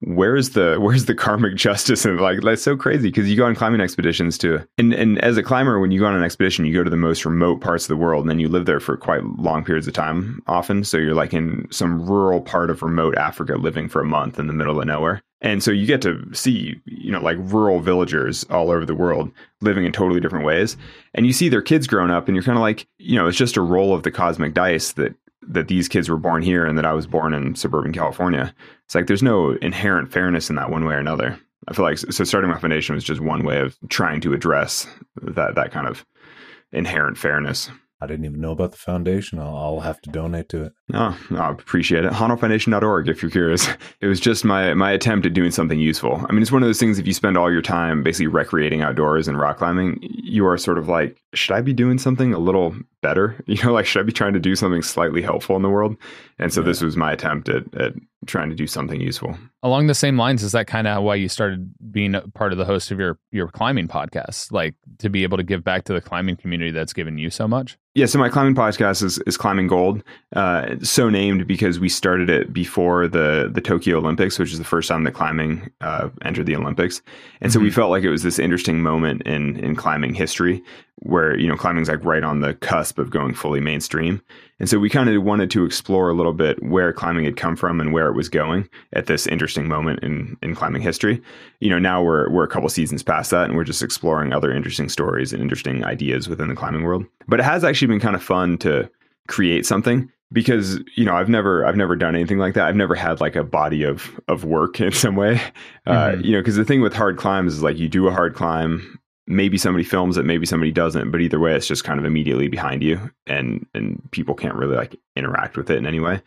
where's the where's the karmic justice and like that's so crazy because you go on climbing expeditions to and and as a climber when you go on an expedition you go to the most remote parts of the world and then you live there for quite long periods of time often so you're like in some rural part of remote africa living for a month in the middle of nowhere and so you get to see you know like rural villagers all over the world living in totally different ways and you see their kids growing up and you're kind of like you know it's just a roll of the cosmic dice that that these kids were born here and that I was born in suburban California. It's like there's no inherent fairness in that one way or another. I feel like so starting my foundation was just one way of trying to address that that kind of inherent fairness. I didn't even know about the foundation. I'll, I'll have to donate to it. Oh, I appreciate it. HonnoldFoundation.org if you're curious. It was just my my attempt at doing something useful. I mean, it's one of those things if you spend all your time basically recreating outdoors and rock climbing, you are sort of like, should I be doing something a little better? You know, like should I be trying to do something slightly helpful in the world? And so yeah. this was my attempt at, at trying to do something useful. Along the same lines, is that kind of why you started being a part of the host of your your climbing podcast, like to be able to give back to the climbing community that's given you so much? Yeah, so my climbing podcast is, is Climbing Gold, uh, so named because we started it before the the Tokyo Olympics, which is the first time that climbing uh, entered the Olympics, and mm-hmm. so we mm-hmm. felt like it was this interesting moment in in climbing history where you know climbing's like right on the cusp of going fully mainstream and so we kind of wanted to explore a little bit where climbing had come from and where it was going at this interesting moment in in climbing history you know now we're we're a couple seasons past that and we're just exploring other interesting stories and interesting ideas within the climbing world but it has actually been kind of fun to create something because you know I've never I've never done anything like that. I've never had like a body of of work in some way. Uh, mm-hmm. Uh, you know, because the thing with hard climbs is like you do a hard climb, maybe somebody films it, maybe somebody doesn't, but either way, it's just kind of immediately behind you, and and people can't really like interact with it in any way.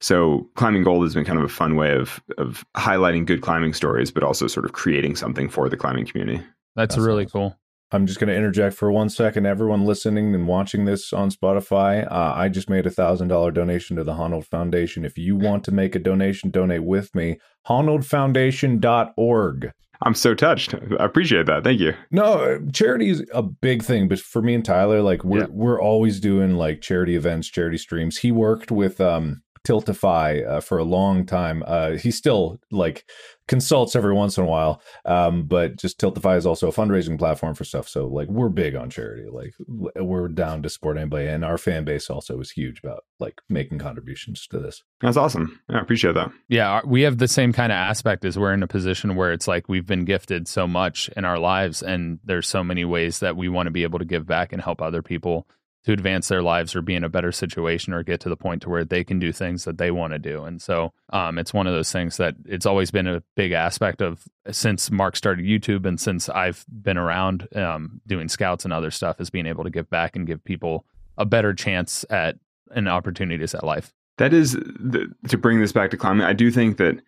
So climbing gold has been kind of a fun way of of highlighting good climbing stories, but also sort of creating something for the climbing community. That's, That's really awesome. cool. I'm just going to interject for one second. Everyone listening and watching this on Spotify, uh, I just made a thousand dollar donation to the Honnold Foundation. If you want to make a donation, donate with me. HonnoldFoundation.org. I'm so touched. I appreciate that. Thank you. No, charity is a big thing, but for me and Tyler, like we're yeah. we're always doing like charity events, charity streams. He worked with um Tiltify uh, for a long time. Uh, he still like consults every once in a while, um, but just Tiltify is also a fundraising platform for stuff. So like we're big on charity. Like we're down to support anybody, and our fan base also is huge about like making contributions to this. That's awesome. Yeah, I appreciate that. Yeah, we have the same kind of aspect as we're in a position where it's like we've been gifted so much in our lives, and there's so many ways that we want to be able to give back and help other people to advance their lives or be in a better situation or get to the point to where they can do things that they want to do. And so um, it's one of those things that it's always been a big aspect of since Mark started YouTube and since I've been around um, doing scouts and other stuff is being able to give back and give people a better chance at an opportunities at life. That is the, to bring this back to climbing. I do think that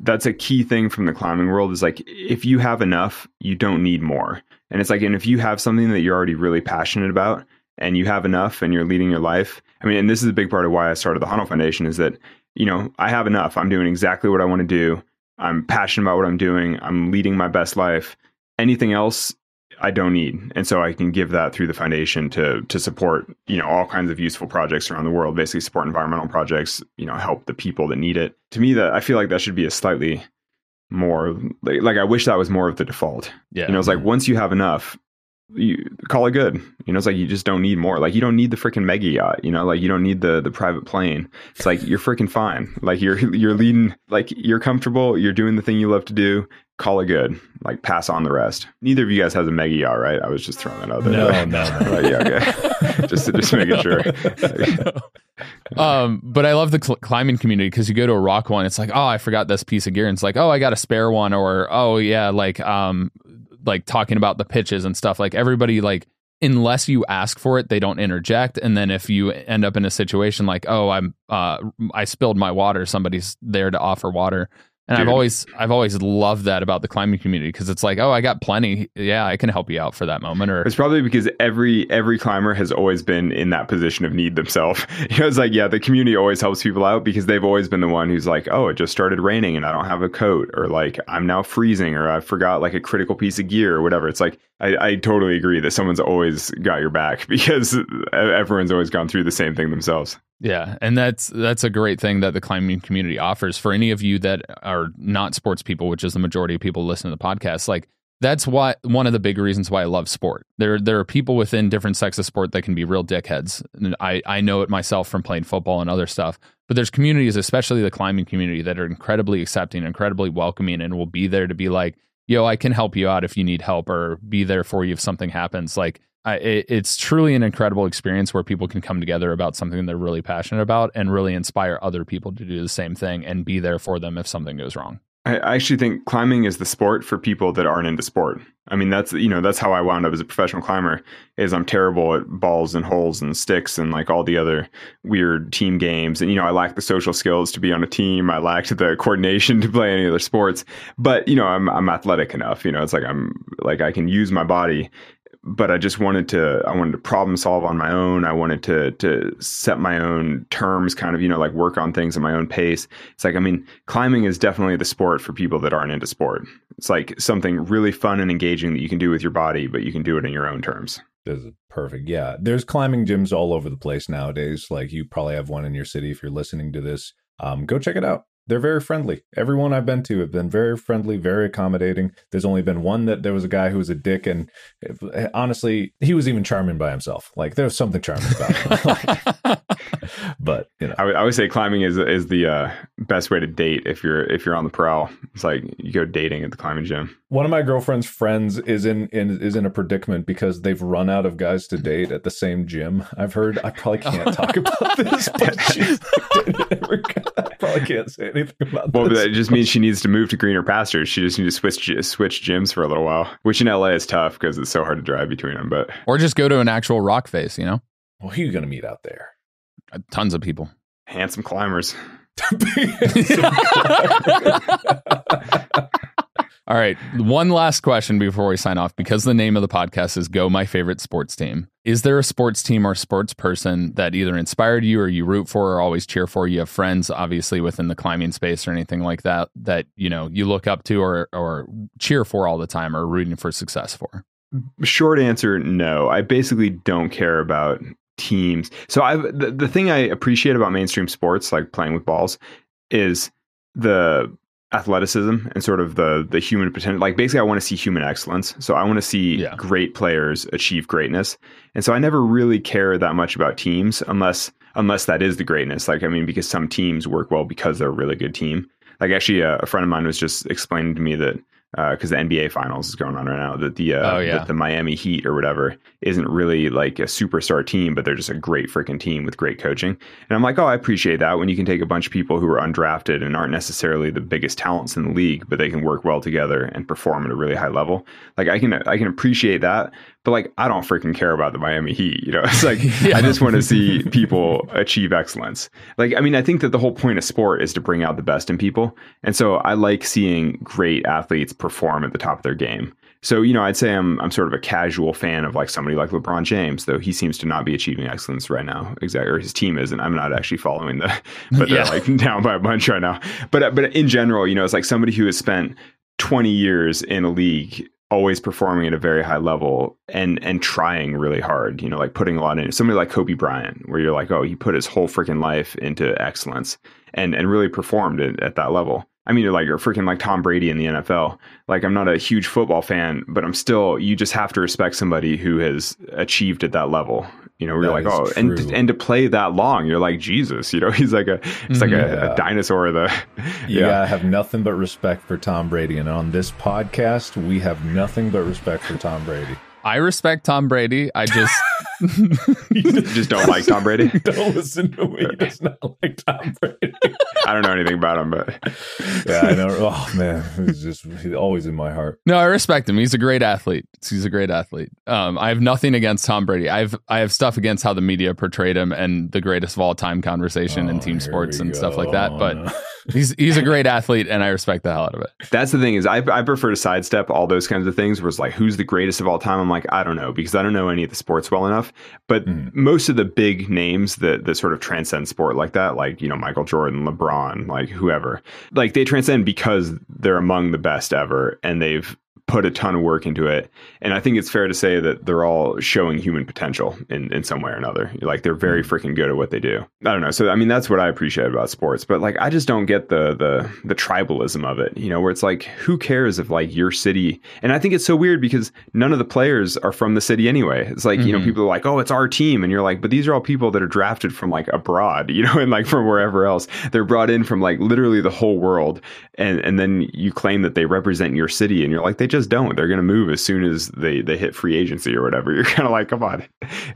that's a key thing from the climbing world is like if you have enough, you don't need more. And it's like, and if you have something that you're already really passionate about and you have enough and you're leading your life, I mean, and this is a big part of why I started the Honnold Foundation is that, you know, I have enough. I'm doing exactly what I want to do. I'm passionate about what I'm doing. I'm leading my best life. Anything else I don't need. And so I can give that through the foundation to to support, you know, all kinds of useful projects around the world, basically support environmental projects, you know, help the people that need it. To me that I feel like that should be a slightly more like, like I wish that was more of the default. Yeah. You know, it's like once you have enough, you call it good. You know, it's like you just don't need more. Like you don't need the freaking mega yacht. You know, like you don't need the the private plane. It's like you're freaking fine. Like you're you're leading. Like you're comfortable. You're doing the thing you love to do. Call it good. Like pass on the rest. Neither of you guys has a mega yacht, right? I was just throwing that out there. No, no, no. right, yeah, okay. just just making sure. um, but I love the cl- climbing community because you go to a rock one, it's like, oh, I forgot this piece of gear, and it's like, oh, I got a spare one, or oh yeah, like um, like talking about the pitches and stuff. Like everybody, like unless you ask for it, they don't interject. And then if you end up in a situation like, oh, I'm uh, I spilled my water, somebody's there to offer water. And Dude. I've always I've always loved that about the climbing community because it's like, oh, I got plenty. Yeah, I can help you out for that moment. Or it's probably because every every climber has always been in that position of need themselves. You know, it's like, yeah, the community always helps people out because they've always been the one who's like, oh, it just started raining and I don't have a coat, or like I'm now freezing, or I forgot like a critical piece of gear or whatever. It's like I, I totally agree that someone's always got your back because everyone's always gone through the same thing themselves. Yeah, and that's that's a great thing that the climbing community offers for any of you that are not sports people, which is the majority of people listening to the podcast. Like that's why one of the big reasons why I love sport. There there are people within different sects of sport that can be real dickheads. And I I know it myself from playing football and other stuff. But there's communities, especially the climbing community, that are incredibly accepting, incredibly welcoming, and will be there to be like, "Yo, I can help you out if you need help, or be there for you if something happens." Like I, it, it's truly an incredible experience where people can come together about something they're really passionate about and really inspire other people to do the same thing and be there for them if something goes wrong. I actually think climbing is the sport for people that aren't into sport. I mean, that's you know that's how I wound up as a professional climber. Is I'm terrible at balls and holes and sticks and like all the other weird team games. And you know, I lack the social skills to be on a team. I lacked the coordination to play any other sports. But you know, I'm I'm athletic enough. You know, it's like I'm like I can use my body but I just wanted to I wanted to problem solve on my own. I wanted to to set my own terms, kind of you know like work on things at my own pace. It's like I mean, climbing is definitely the sport for people that aren't into sport. It's like something really fun and engaging that you can do with your body, but you can do it in your own terms. This is perfect. Yeah, there's climbing gyms all over the place nowadays. Like you probably have one in your city if you're listening to this. Um, go check it out they're very friendly. Everyone I've been to have been very friendly, very accommodating. There's only been one that there was a guy who was a dick, and eh, honestly, he was even charming by himself. Like there was something charming about him. but you know, I, I would say climbing is is the uh, best way to date if you're if you're on the prowl. It's like you go dating at the climbing gym. One of my girlfriend's friends is in, in is in a predicament because they've run out of guys to date at the same gym. I've heard. I probably can't talk about this, but she's I probably can't say anything about well, this. that just means she needs to move to greener pastures. She just needs to switch switch gyms for a little while, which in LA is tough because it's so hard to drive between them. But or just go to an actual rock face, you know. Well, who are you going to meet out there? Uh, tons of people. Handsome climbers. All right. One last question before we sign off because the name of the podcast is Go My Favorite Sports Team. Is there a sports team or sports person that either inspired you or you root for or always cheer for? You have friends, obviously, within the climbing space or anything like that, that, you know, you look up to or, or cheer for all the time or rooting for success for? Short answer no. I basically don't care about teams. So I the, the thing I appreciate about mainstream sports like playing with balls is the athleticism and sort of the the human potential. Like basically I want to see human excellence. So I want to see yeah. great players achieve greatness. And so I never really care that much about teams unless unless that is the greatness. Like I mean because some teams work well because they're a really good team. Like actually a, a friend of mine was just explaining to me that because uh, the NBA Finals is going on right now. That the uh, oh, yeah. the Miami Heat or whatever isn't really like a superstar team, but they're just a great freaking team with great coaching. And I'm like, oh, I appreciate that when you can take a bunch of people who are undrafted and aren't necessarily the biggest talents in the league, but they can work well together and perform at a really high level. Like I can I can appreciate that, but like I don't freaking care about the Miami Heat. You know, it's like yeah. I just want to see people achieve excellence. Like I mean, I think that the whole point of sport is to bring out the best in people, and so I like seeing great athletes perform at the top of their game. So, you know, I'd say I'm I'm sort of a casual fan of like somebody like LeBron James, though he seems to not be achieving excellence right now. Exactly, or his team isn't. I'm not actually following the, but they're yeah. like down by a bunch right now. But uh, but in general, you know, it's like somebody who has spent 20 years in a league always performing at a very high level and and trying really hard you know like putting a lot in somebody like kobe bryant where you're like oh he put his whole freaking life into excellence and and really performed at, at that level I mean, you're like you're freaking like Tom Brady in the NFL. Like, I'm not a huge football fan, but I'm still. You just have to respect somebody who has achieved at that level. You know, we're like, oh, true. and and to play that long, you're like Jesus. You know, he's like a it's like mm-hmm. a, a, dinosaur. The you yeah. I have nothing but respect for Tom Brady, and on this podcast, we have nothing but respect for Tom Brady. I respect Tom Brady. I just just don't like Tom Brady. don't listen to me. He does not like Tom Brady. I don't know anything about him, but yeah, I know. Oh man, he's just he's always in my heart. No, I respect him. He's a great athlete. He's a great athlete. Um, I have nothing against Tom Brady. I've I have stuff against how the media portrayed him and the greatest of all time conversation oh, in team sports and go. stuff like that. But no. He's he's a great athlete, and I respect the hell out of it. That's the thing is, I I prefer to sidestep all those kinds of things. Where it's like, who's the greatest of all time? I'm like, I don't know because I don't know any of the sports well enough. But mm. most of the big names that that sort of transcend sport like that, like you know Michael Jordan, LeBron, like whoever, like they transcend because they're among the best ever, and they've put a ton of work into it. And I think it's fair to say that they're all showing human potential in, in some way or another. Like they're very hmm. freaking good at what they do. I don't know. So I mean that's what I appreciate about sports. But like I just don't get the the the tribalism of it, you know, where it's like, who cares if like your city and I think it's so weird because none of the players are from the city anyway. It's like, mm-hmm. you know, mm-hmm. people are like, Oh, it's our team. And you're like, but these are all people that are drafted from like abroad, you know, and like from wherever else. They're brought in from like literally the whole world. And and then you claim that they represent your city and you're like, they just don't. They're going to move as soon as they they hit free agency or whatever. You're kind of like, come on.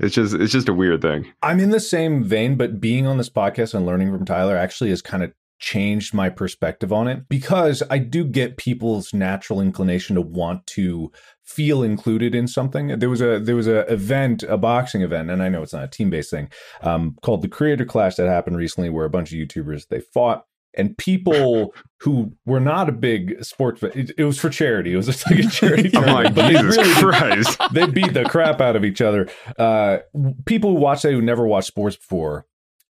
It's just it's just a weird thing. I'm in the same vein, but being on this podcast and learning from Tyler actually has kind of changed my perspective on it because I do get people's natural inclination to want to feel included in something. There was a there was a event, a boxing event, and I know it's not a team based thing, um, called the Creator Clash that happened recently, where a bunch of YouTubers they fought and people who were not a big sports it, it was for charity it was just like a charity tournament, but Jesus they really Christ. they beat the crap out of each other uh, people who watched that who never watched sports before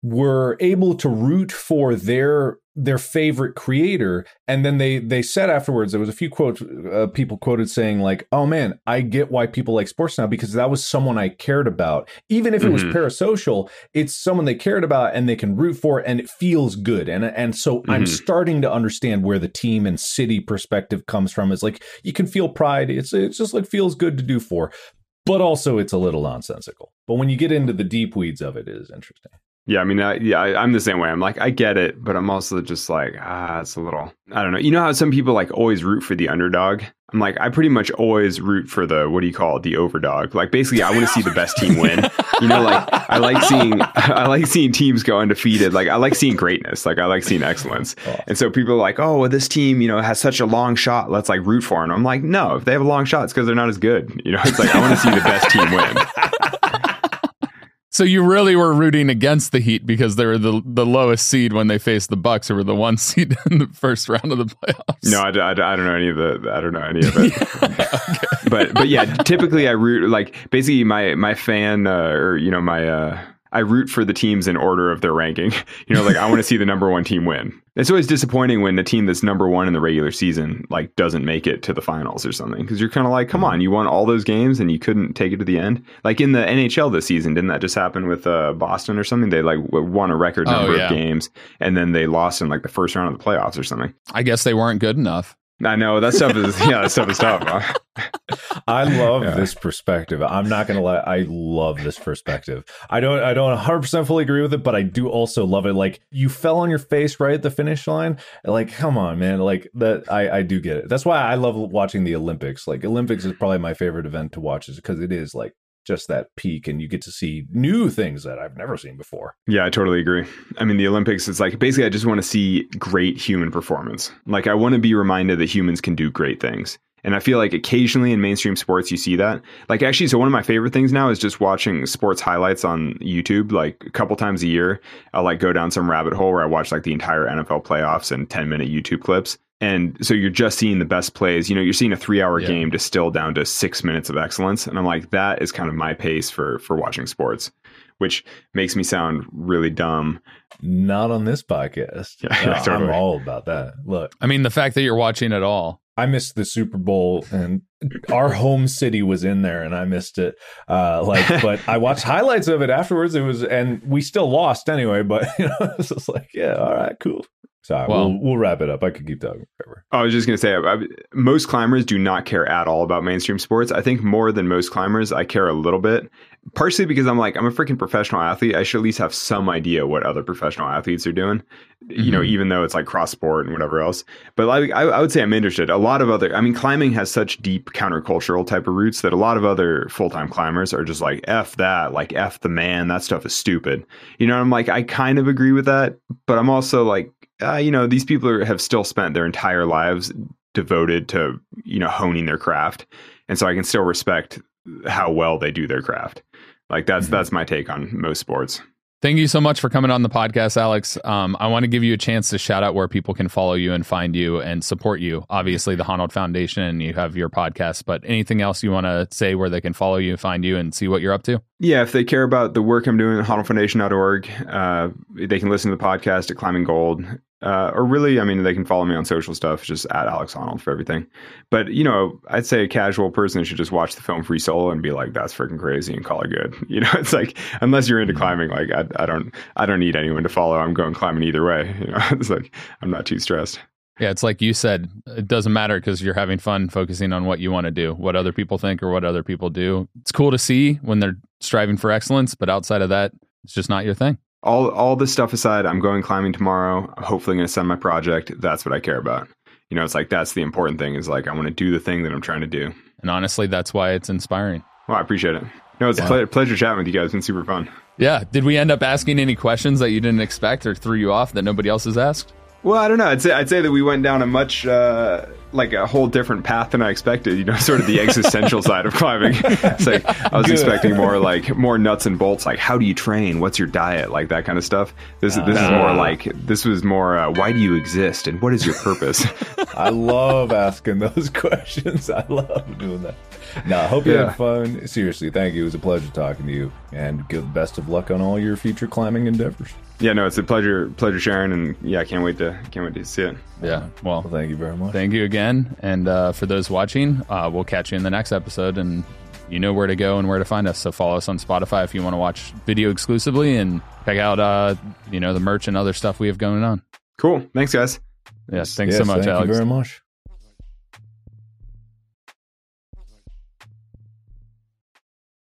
were able to root for their their favorite creator. And then they they said afterwards there was a few quotes uh, people quoted saying like oh man i get why people like sports now because that was someone i cared about. Even if it was mm-hmm. parasocial it's someone they cared about and they can root for and it feels good. And and so mm-hmm. i'm starting to understand where the team and city perspective comes from. It's like you can feel pride. It's it's just like feels good to do for but also it's a little nonsensical. But when you get into the deep weeds of it, it is interesting yeah, I mean, I, yeah, I, am the same way. I'm like, I get it, but I'm also just like, ah, it's a little, I don't know. You know how some people like always root for the underdog? I'm like, I pretty much always root for the, what do you call it, the overdog. Like, basically, I want to see the best team win. You know, like, I like seeing, I like seeing teams go undefeated. Like, I like seeing greatness. Like, I like seeing excellence. And so people are like, oh, well, this team, you know, has such a long shot. Let's like root for them. I'm like, no, if they have a long shot, it's because they're not as good. You know, it's like, I want to see the best team win. So you really were rooting against the Heat because they were the the lowest seed when they faced the Bucks, who were the one seed in the first round of the playoffs. No, I, I, I don't know any of the. I don't know any of it. yeah, okay. But but yeah, typically I root like basically my my fan uh, or you know my. Uh, I root for the teams in order of their ranking. You know, like I want to see the number one team win. It's always disappointing when the team that's number one in the regular season like doesn't make it to the finals or something because you're kind of like, come on, you won all those games and you couldn't take it to the end. Like in the NHL this season, didn't that just happen with uh, Boston or something? They like won a record oh, number oh, yeah. of games and then they lost in like the first round of the playoffs or something. I guess they weren't good enough. I know that stuff is yeah, that stuff is tough. I love Yeah. this perspective. I'm not gonna lie, I love this perspective. I don't I don't 100 percent fully agree with it, but I do also love it. Like you fell on your face right at the finish line. Like, come on, man. Like that I, I do get it. That's why I love watching the Olympics. Like Olympics is probably my favorite event to watch, is because it is like just that peak and you get to see new things that I've never seen before. Yeah, I totally agree. I mean, the Olympics is like basically I just want to see great human performance. Like I want to be reminded that humans can do great things. And I feel like occasionally in mainstream sports you see that. Like actually, so one of my favorite things now is just watching sports highlights on YouTube. Like a couple times a year, I'll like go down some rabbit hole where I watch like the entire NFL playoffs and 10 minute YouTube clips. And so you're just seeing the best plays. You know, you're seeing a three hour Yeah. game distilled down to six minutes of excellence. And I'm like, that is kind of my pace for for watching sports, which makes me sound really dumb. Not on this podcast. Yeah, yeah, Uh, totally. I'm all about that. Look, I mean, the fact that you're watching it all. I missed the Super Bowl and our home city was in there and I missed it. Uh like but I watched highlights of it afterwards. It was and we still lost anyway, but you know, it's just like, yeah, all right, cool. So Well- we'll we'll wrap it up. I could keep talking forever. I was just going to say, I, I- most climbers do not care at all about mainstream sports. I think more than most climbers, I care a little bit. Partially because I'm like, I'm a freaking professional athlete. I should at least have some idea what other professional athletes are doing, you know, Mhm. even though it's like cross sport and whatever else. But like, I, I would say I'm interested. A lot of other, I mean, climbing has such deep countercultural type of roots that a lot of other full time climbers are just like, F that, like, F the man. That stuff is stupid. You know, I'm like, I kind of agree with that. But I'm also like, uh, you know, these people are, have still spent their entire lives devoted to, you know, honing their craft. And so I can still respect how well they do their craft. Like that's Mhm. that's my take on most sports. Thank you so much for coming on the podcast, Alex. Um, I want to give you a chance to shout out where people can follow you and find you and support you. Obviously, the Honnold Foundation, and you have your podcast, but anything else you want to say where they can follow you, find you, and see what you're up to? Yeah, if they care about the work I'm doing at HonnoldFoundation.org, uh, they can listen to the podcast at Climbing Gold. Uh, or really, I mean, they can follow me on social stuff, just at Alex Honnold for everything. But, you know, I'd say a casual person should just watch the film Free Solo and be like, that's freaking crazy and call it good. You know, it's like, unless you're into climbing, like, I, I don't, I don't need anyone to follow. I'm going climbing either way. You know, it's like, I'm not too stressed. Yeah, it's like you said, it doesn't matter because you're having fun focusing on what you want to do, what other people think or what other people do. It's cool to see when they're striving for excellence, but outside of that, it's just not your thing. All all this stuff aside, I'm going climbing tomorrow. I'm hopefully going to send my project. That's what I care about. You know, it's like that's the important thing. Is like I want to do the thing that I'm trying to do. And honestly, that's why it's inspiring. Well, I appreciate it. No, it's a ple- pleasure chatting with you guys. It's been super fun. Yeah. Did we end up asking any questions that you didn't expect or threw you off that nobody else has asked? Well, I don't know. I'd say I'd say that we went down a much uh, like a whole different path than I expected. You know, sort of the existential side of climbing. It's like I was Good. expecting more like more nuts and bolts, like how do you train, what's your diet, like that kind of stuff. This this is more like this was more uh, why do you exist and what is your purpose. I love asking those questions. I love doing that. No, I hope you Yeah. had fun. Seriously, thank you. It was a pleasure talking to you, and good best of luck on all your future climbing endeavors. Yeah, no, it's a pleasure pleasure sharing, and yeah, I can't wait to can't wait to see it. Yeah. Well, Well, thank you very much. thank you again. And uh, for those watching, uh, we'll catch you in the next episode. And you know where to go and where to find us. So follow us on Spotify if you want to watch video exclusively and check out, uh, you know, the merch and other stuff we have going on. Cool. Thanks, guys. Yes. Thanks Yes, so much, thank Alex. you very much.